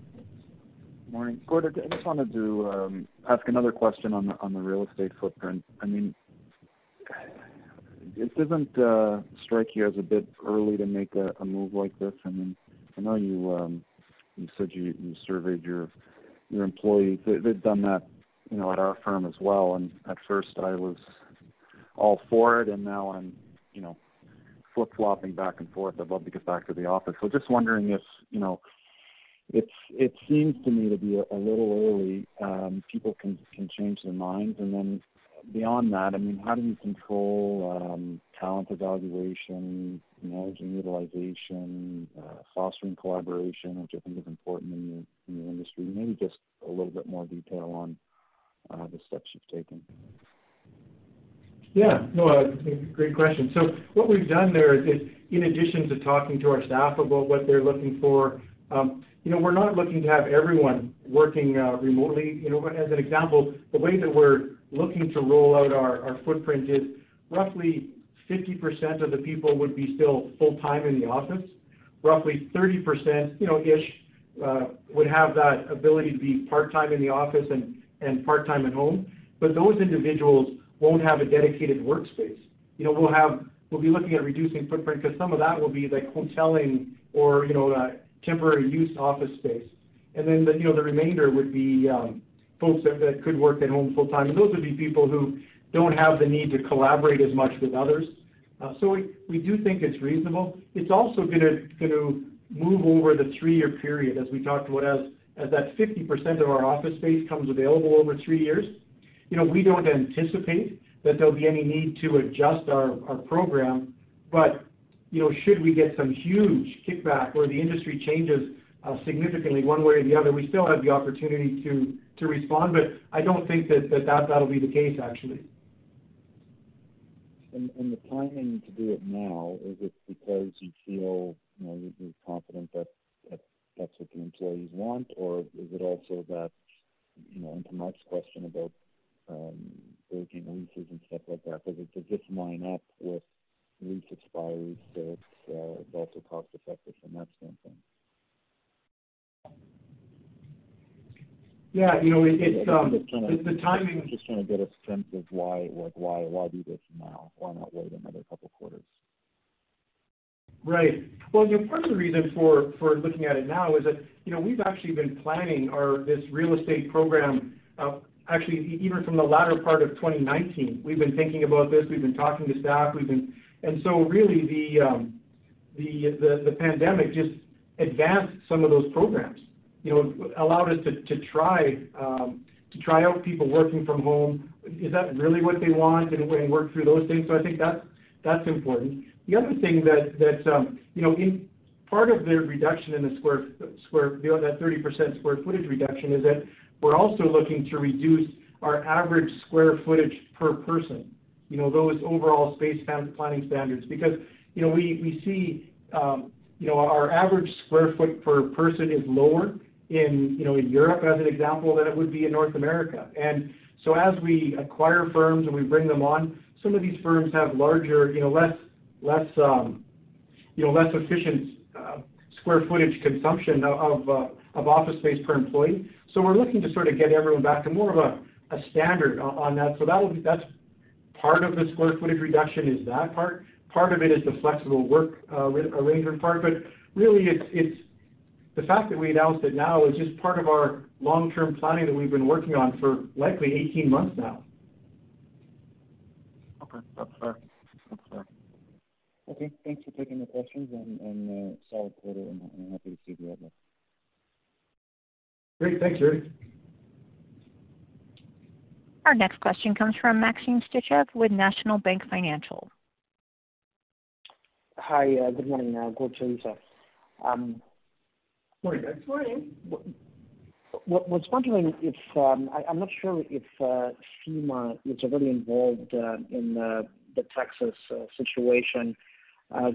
Morning. Gord, I just wanted to um, ask another question on the on the real estate footprint. I mean, it doesn't uh, strike you as a bit early to make a move like this? I mean, I know you um, said you surveyed your your employees. They've done that, you know, at our firm as well. And at first I was all for it, and now I'm, you know, flip-flopping back and forth. I'd love to get back to the office. So just wondering if, you know, it seems to me to be a little early. Um, people can can change their minds. And then beyond that, I mean, how do you control um, talent evaluation, managing utilization, uh, fostering collaboration, which I think is important in your industry? Maybe just a little bit more detail on uh, the steps you've taken. Yeah. No, uh, great question. So what we've done there is in addition to talking to our staff about what they're looking for, um, you know, we're not looking to have everyone working uh, remotely. You know, as an example, the way that we're looking to roll out our footprint is roughly 50% of the people would be still full-time in the office. Roughly 30%, you know, ish, uh, would have that ability to be part-time in the office and part-time at home. But those individuals won't have a dedicated workspace. You know, we'll have we'll be looking at reducing footprint because some of that will be like hoteling or, you know, temporary use office space. And then the you know the remainder would be um, folks that that could work at home full-time. And those would be people who don't have the need to collaborate as much with others. So we we do think it's reasonable. It's also gonna going to move over the three-year period as we talked about as as that 50% of our office space comes available over three years. You know, we don't anticipate that there'll be any need to adjust our program. But you know, should we get some huge kickback or the industry changes uh, significantly one way or the other, we still have the opportunity to respond. But I don't think that'll be the case, actually. And and the timing to do it now, is it because you feel, you know, you're confident that that's what the employees want? Or is it also that, you know, into Mark's question about Um, breaking leases and stuff like that, because does this line up with lease expiries so uh, it's also cost effective from that standpoint? Yeah. You know, it's um, the timing. Just trying to get a sense of why, like, why why do this now? Why not wait another couple quarters? Right. Well, you know, part of the reason for for looking at it now is that, you know, we've actually been planning our this real estate program, uh, actually even from the latter part of 2019. We've been thinking about this. We've been talking to staff. We've been And so really um, the the the pandemic just advanced some of those programs. You know, allowed us to to try um, to try out people working from home. Is that really what they want? And, and work through those things. So I think that's that's important. The other thing that that um, you know, in part of the reduction in the square you know, that 30% square footage reduction is that we're also looking to reduce our average square footage per person, you know, those overall space planning standards. Because, you know, we see um, you know, our average square foot per person is lower in you know, in Europe as an example than it would be in North America. And so as we acquire firms and we bring them on, some of these firms have larger, you know, less less, um, you know, less efficient uh, square footage consumption of uh, office space per employee. So we're looking to sort of get everyone back to more of a a standard on that. So that's part of the square footage reduction is that part. Part of it is the flexible work arrangement part. But really it's it's the fact that we announced it now is just part of our long-term planning that we've been working on for likely 18 months now. Okay. That's fair. That's fair. Okay, thanks for taking the questions and uh, solid quarter, and I'm happy to see the outlook. Great. Thanks, Yuri. Our next question comes from Maxim Sytchev with National Bank Financial. Hi. Uh, good morning, uh, Gord, Theresa. Um, morning, Max. Morning. What was wondering if um, I'm not sure if uh, FEMA is already involved in the Texas situation.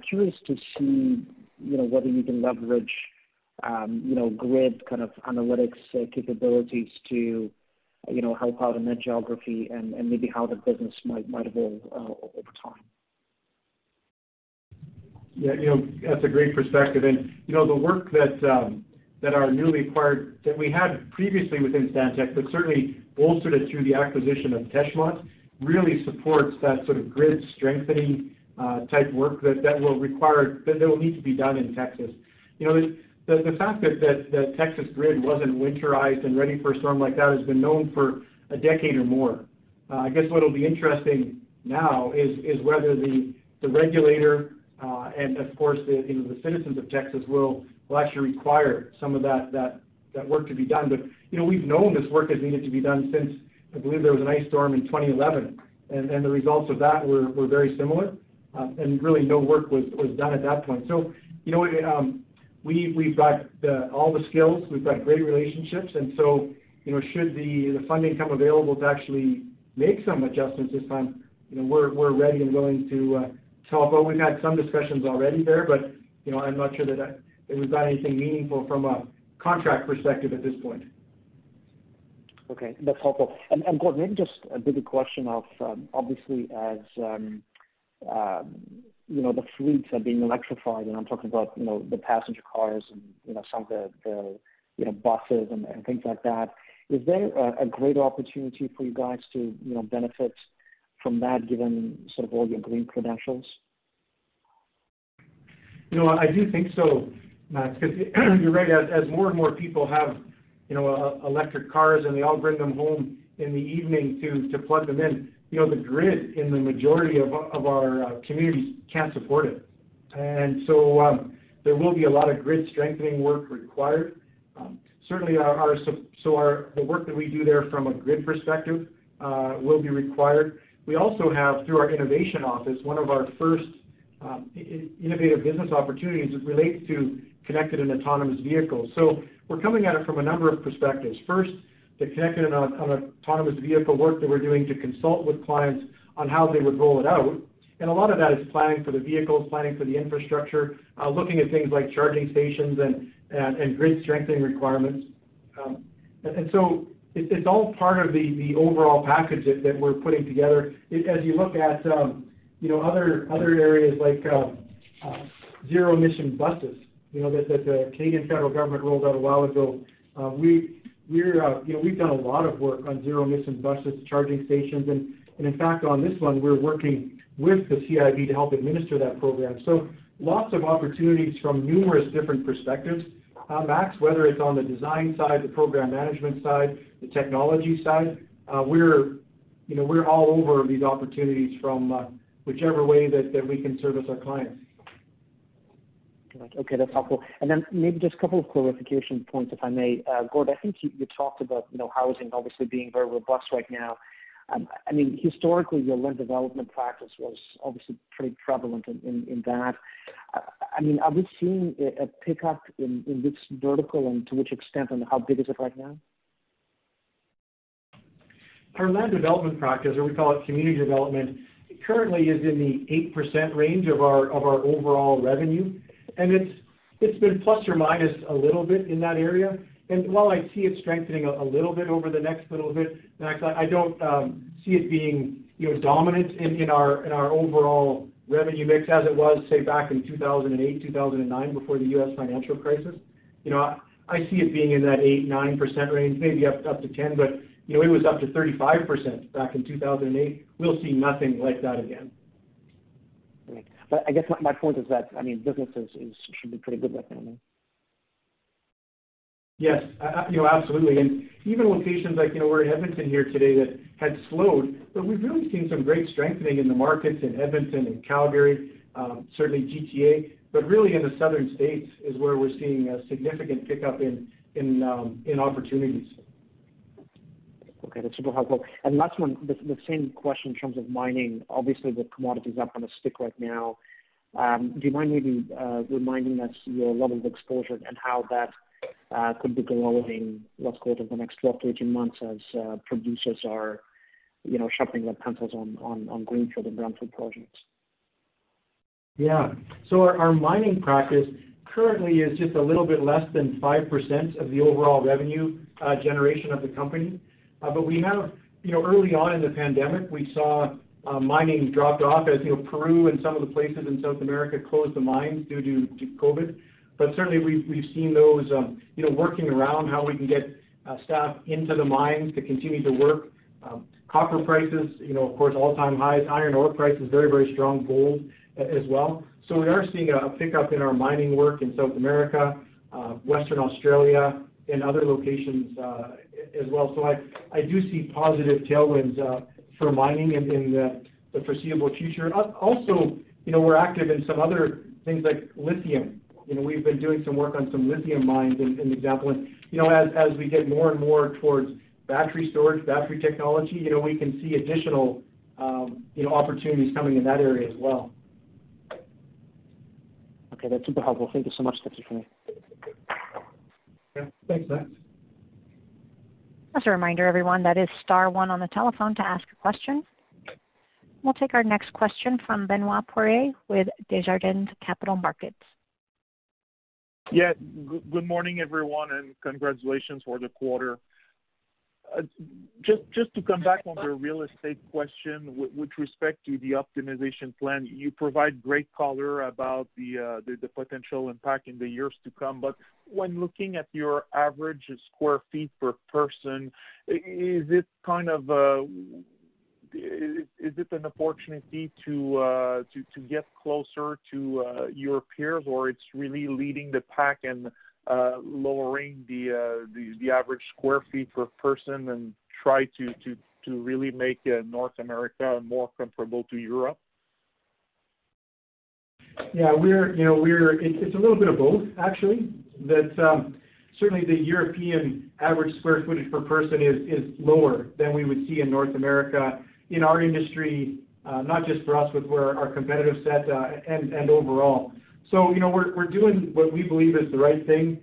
Curious to see, you know, whether you can leverage, Um, you know, grid kind of analytics uh, capabilities to, you know, help out in that geography and maybe how the business might evolve uh, over time. Yeah, you know, that's a great perspective. And you know, the work um, that our newly acquired that we had previously within Stantec, but certainly bolstered it through the acquisition of Teshmont, really supports that sort of grid strengthening uh, type work that will require that will need to be done in Texas. You know, the fact that the Texas grid wasn't winterized and ready for a storm like that has been known for a decade or more. Uh, I guess what'll be interesting now is is whether the the regulator uh, and of course, the you know, the citizens of Texas will actually require some of that that that work to be done. But you know, we've known this work has needed to be done since, I believe there was an ice storm in 2011, and the results of that were very similar. Uh, and really no work was done at that point. So, you know, um, we've got all the skills, we've got great relationships, and so, you know, should the funding come available to actually make some adjustments this time, you know, we're ready and willing to uh, help out. We've had some discussions already there, but, you know, I'm not sure uh, that we've got anything meaningful from a contract perspective at this point. Okay, that's helpful. And Gord, maybe just a bigger question of, um, obviously as um, um, you know, the fleets are being electrified, and I'm talking about, you know, the passenger cars and, you know, some of the you know, buses and things like that. Is there a greater opportunity for you guys to, you know, benefit from that given sort of all your green credentials? You know, I do think so, Max, 'cause you're right. As more and more people have, you know, electric cars, and they all bring them home in the evening to to plug them in, you know, the grid in the majority of our uh, communities can't support it. And so um, there will be a lot of grid strengthening work required. Um, certainly our so our the work that we do there from a grid perspective uh, will be required. We also have, through our innovation office, one of our first um, innovative business opportunities relates to connected and autonomous vehicles. So we're coming at it from a number of perspectives. First, the connected and autonomous vehicle work that we're doing to consult with clients on how they would roll it out. And a lot of that is planning for the vehicles, planning for the infrastructure, uh, looking at things like charging stations and grid strengthening requirements. Um, and so it's all part of the overall package that we're putting together. As you look at, um, you know, other areas like um, uh, zero-emission buses, you know, that the Canadian federal government rolled out a while ago, uh, Uh, we've done a lot of work on zero-emission buses, charging stations. And, and in fact, on this one, we're working with the CIB to help administer that program. So lots of opportunities from numerous different perspectives, uh, Max, whether it's on the design side, the program management side, the technology side. Uh, we're all over these opportunities from whichever way that we can service our clients. Okay, that's helpful. And then maybe just a couple of clarification points, if I may. Uh, Gord, I think you talked about you know, housing obviously being very robust right now. Um, I mean, historically, your land development practice was obviously pretty prevalent in that. Uh, I mean, are we seeing a pickup in this vertical, and to which extent, and how big is it right now? Our land development practice, or we call it community development, currently is in the 8% range of our overall revenue. And it's been plus or minus a little bit in that area. And while I see it strengthening a little bit over the next little bit, Max, I don't um, see it being you know, dominant in our overall revenue mix as it was, say, back in 2008, 2009, before the U.S. financial crisis. You know, I see it being in that 8, 9% range, maybe up to 10, but you know, it was up to 35% back in 2008. We'll see nothing like that again. Right. I guess my point is that I mean businesses should be pretty good right now. Yes. You know, Absolutely. And even locations like you know, we're in Edmonton here today that had slowed, but we've really seen some great strengthening in the markets in Edmonton and Calgary, um, certainly GTA. But really in the southern states is where we're seeing a significant pickup in um, opportunities. Okay, that's super helpful. And last one, the same question in terms of mining. Obviously, the commodity's up on a stick right now. Um, do you mind maybe uh, reminding us your level of exposure and how that uh, could be growing, let's call it, over the next 12-18 months as uh, producers are you know, sharpening their pencils on greenfield and brownfield projects? Yeah. So our mining practice currently is just a little bit less than 5% of the overall revenue generation of the company. Uh, early on in the pandemic, we saw uh, mining dropped off as you know, Peru and some of the places in South America closed the mines due to COVID. But certainly, we've seen those um, you know, working around how we can get uh, staff into the mines to continue to work. Um, copper prices, you know, of course, all-time highs. Iron ore prices, very very strong. Gold as well. So we are seeing a pickup in our mining work in South America, Western Australia, and other locations uh, as well. So I do see positive tailwinds uh, for mining in the foreseeable future. Uh, also, you know, we're active in some other things like lithium. You know, we've been doing some work on some lithium mines, an example. And, you know, as we get more and more towards battery storage, battery technology, you know, we can see additional um, you know, opportunities coming in that area as well. Okay. That's super helpful. Thank you so much. That's it for me. Yeah. Thanks, Max. As a reminder, everyone, that is star one on the telephone to ask a question. We'll take our next question from Benoit Poirier with Desjardins Capital Markets. Yeah. Good morning, everyone, and congratulations for the quarter. Just to come back on the real estate question with respect to the optimization plan, you provide great color about uh, the potential impact in the years to come. But when looking at your average square feet per person, is it kind of uh, an opportunity uh, to get closer to your peers, or it's really leading the pack and Uh, lowering uh, the average square feet per person and try to really make uh, North America more comparable to Europe? Yeah. We're you know we're it it's a little bit of both, actually. That um, certainly, the European average square footage per person is lower than we would see in North America in our industry, not just for us, but for our competitive set and overall. So, you know, we're we're doing what we believe is the right thing.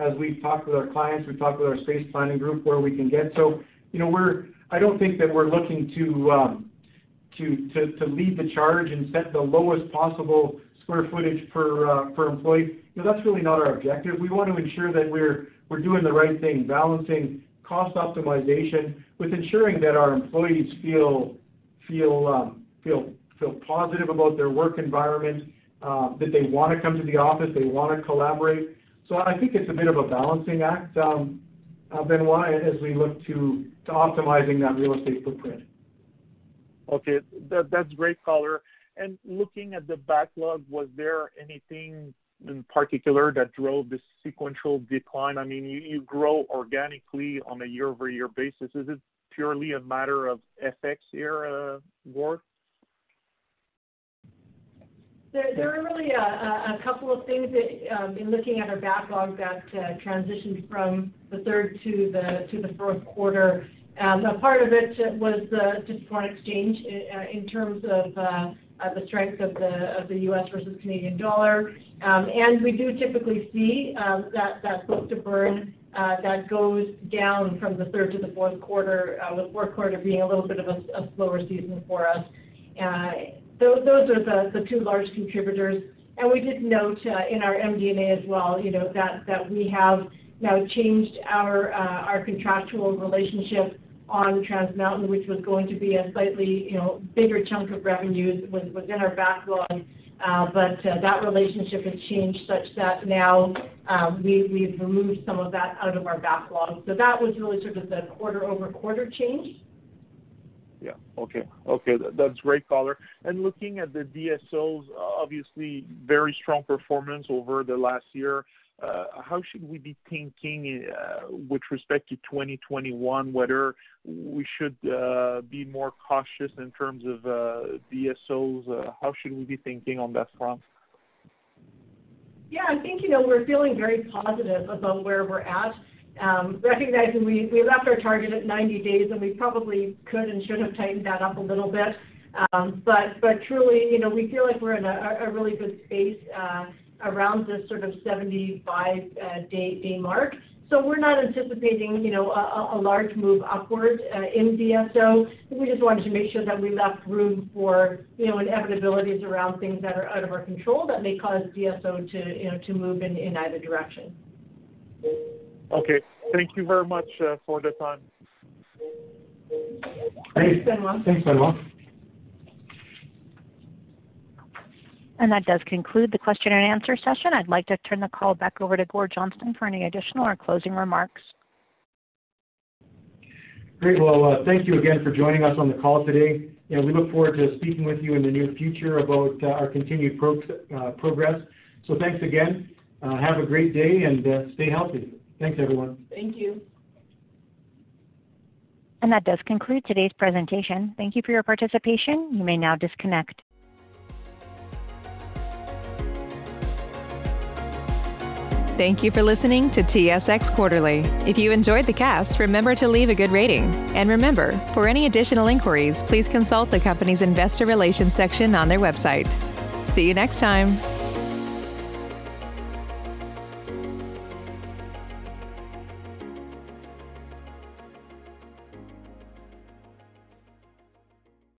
As we've talked with our clients, we've talked with our space planning group where we can get. So, you know, we're I don't think that we're looking to um, to, to to lead the charge and set the lowest possible square footage per per employee. That's really not our objective. We want to ensure that we're we're doing the right thing, balancing cost optimization with ensuring that our employees feel feel um, feel feel positive about their work environment, Um, that they want to come to the office, they want to collaborate. So I think it's a bit of a balancing act, um, uh, Benoit, as we look to to optimizing that real estate footprint. Okay. That's great color. And looking at the backlog, was there anything in particular that drove the sequential decline? I mean, you grow organically on a year-over-year basis. Is it purely a matter of FX here, uh, Gord? There are really a couple of things that um, in looking at our backlog that uh, transitioned from the third to the to the fourth quarter. Um, a part of it was just foreign exchange uh, uh, in terms of the strength of the of the U.S. versus Canadian dollar. Um, and we do typically see um, that that book-to-burn that goes down from the third to the fourth quarter, with fourth quarter being a little bit of a slower season for us. Those are the two large contributors. And we did note uh, in our MD&A as well, you know, that we have now changed our uh, contractual relationship on Trans Mountain, which was going to be a slightly, you know, bigger chunk of revenues within our backlog. Uh, but that relationship has changed such that now we've removed some of that out of our backlog. So that was really sort of the quarter-over-quarter change. Yeah. Okay. Okay, that's great color. And looking at the DSOs, uh, obviously very strong performance over the last year. Uh, how should we be thinking uh, with respect to 2021, whether we should be more cautious in terms of DSOs? How should we be thinking on that front? Yeah, I think, you know, we're feeling very positive about where we're at. Um, recognizing we left our target at 90 days, and we probably could and should have tightened that up a little bit. Um, but truly, you know, we feel like we're in a really good space uh, around this sort of 75-day uh, mark. So we're not anticipating, you know, a large move upward uh, in DSO. We just wanted to make sure that we left room for, you know, inevitabilities around things that are out of our control that may cause DSO to, you know, to move in either direction. Okay. Thank you very much uh, for the time. Thanks, Benoit. Thanks, Benoit. That does conclude the question and answer session. I'd like to turn the call back over to Gord Johnston for any additional or closing remarks. Great. Well, uh, thank you again for joining us on the call today. You know, we look forward to speaking with you in the near future about uh, our continued progress. So thanks again. Have a great day and stay healthy. Thanks, everyone. Thank you. And that does conclude today's presentation. Thank you for your participation. You may now disconnect. Thank you for listening to TSX Quarterly. If you enjoyed the cast, remember to leave a good rating. And remember, for any additional inquiries, please consult the company's investor relations section on their website. See you next time.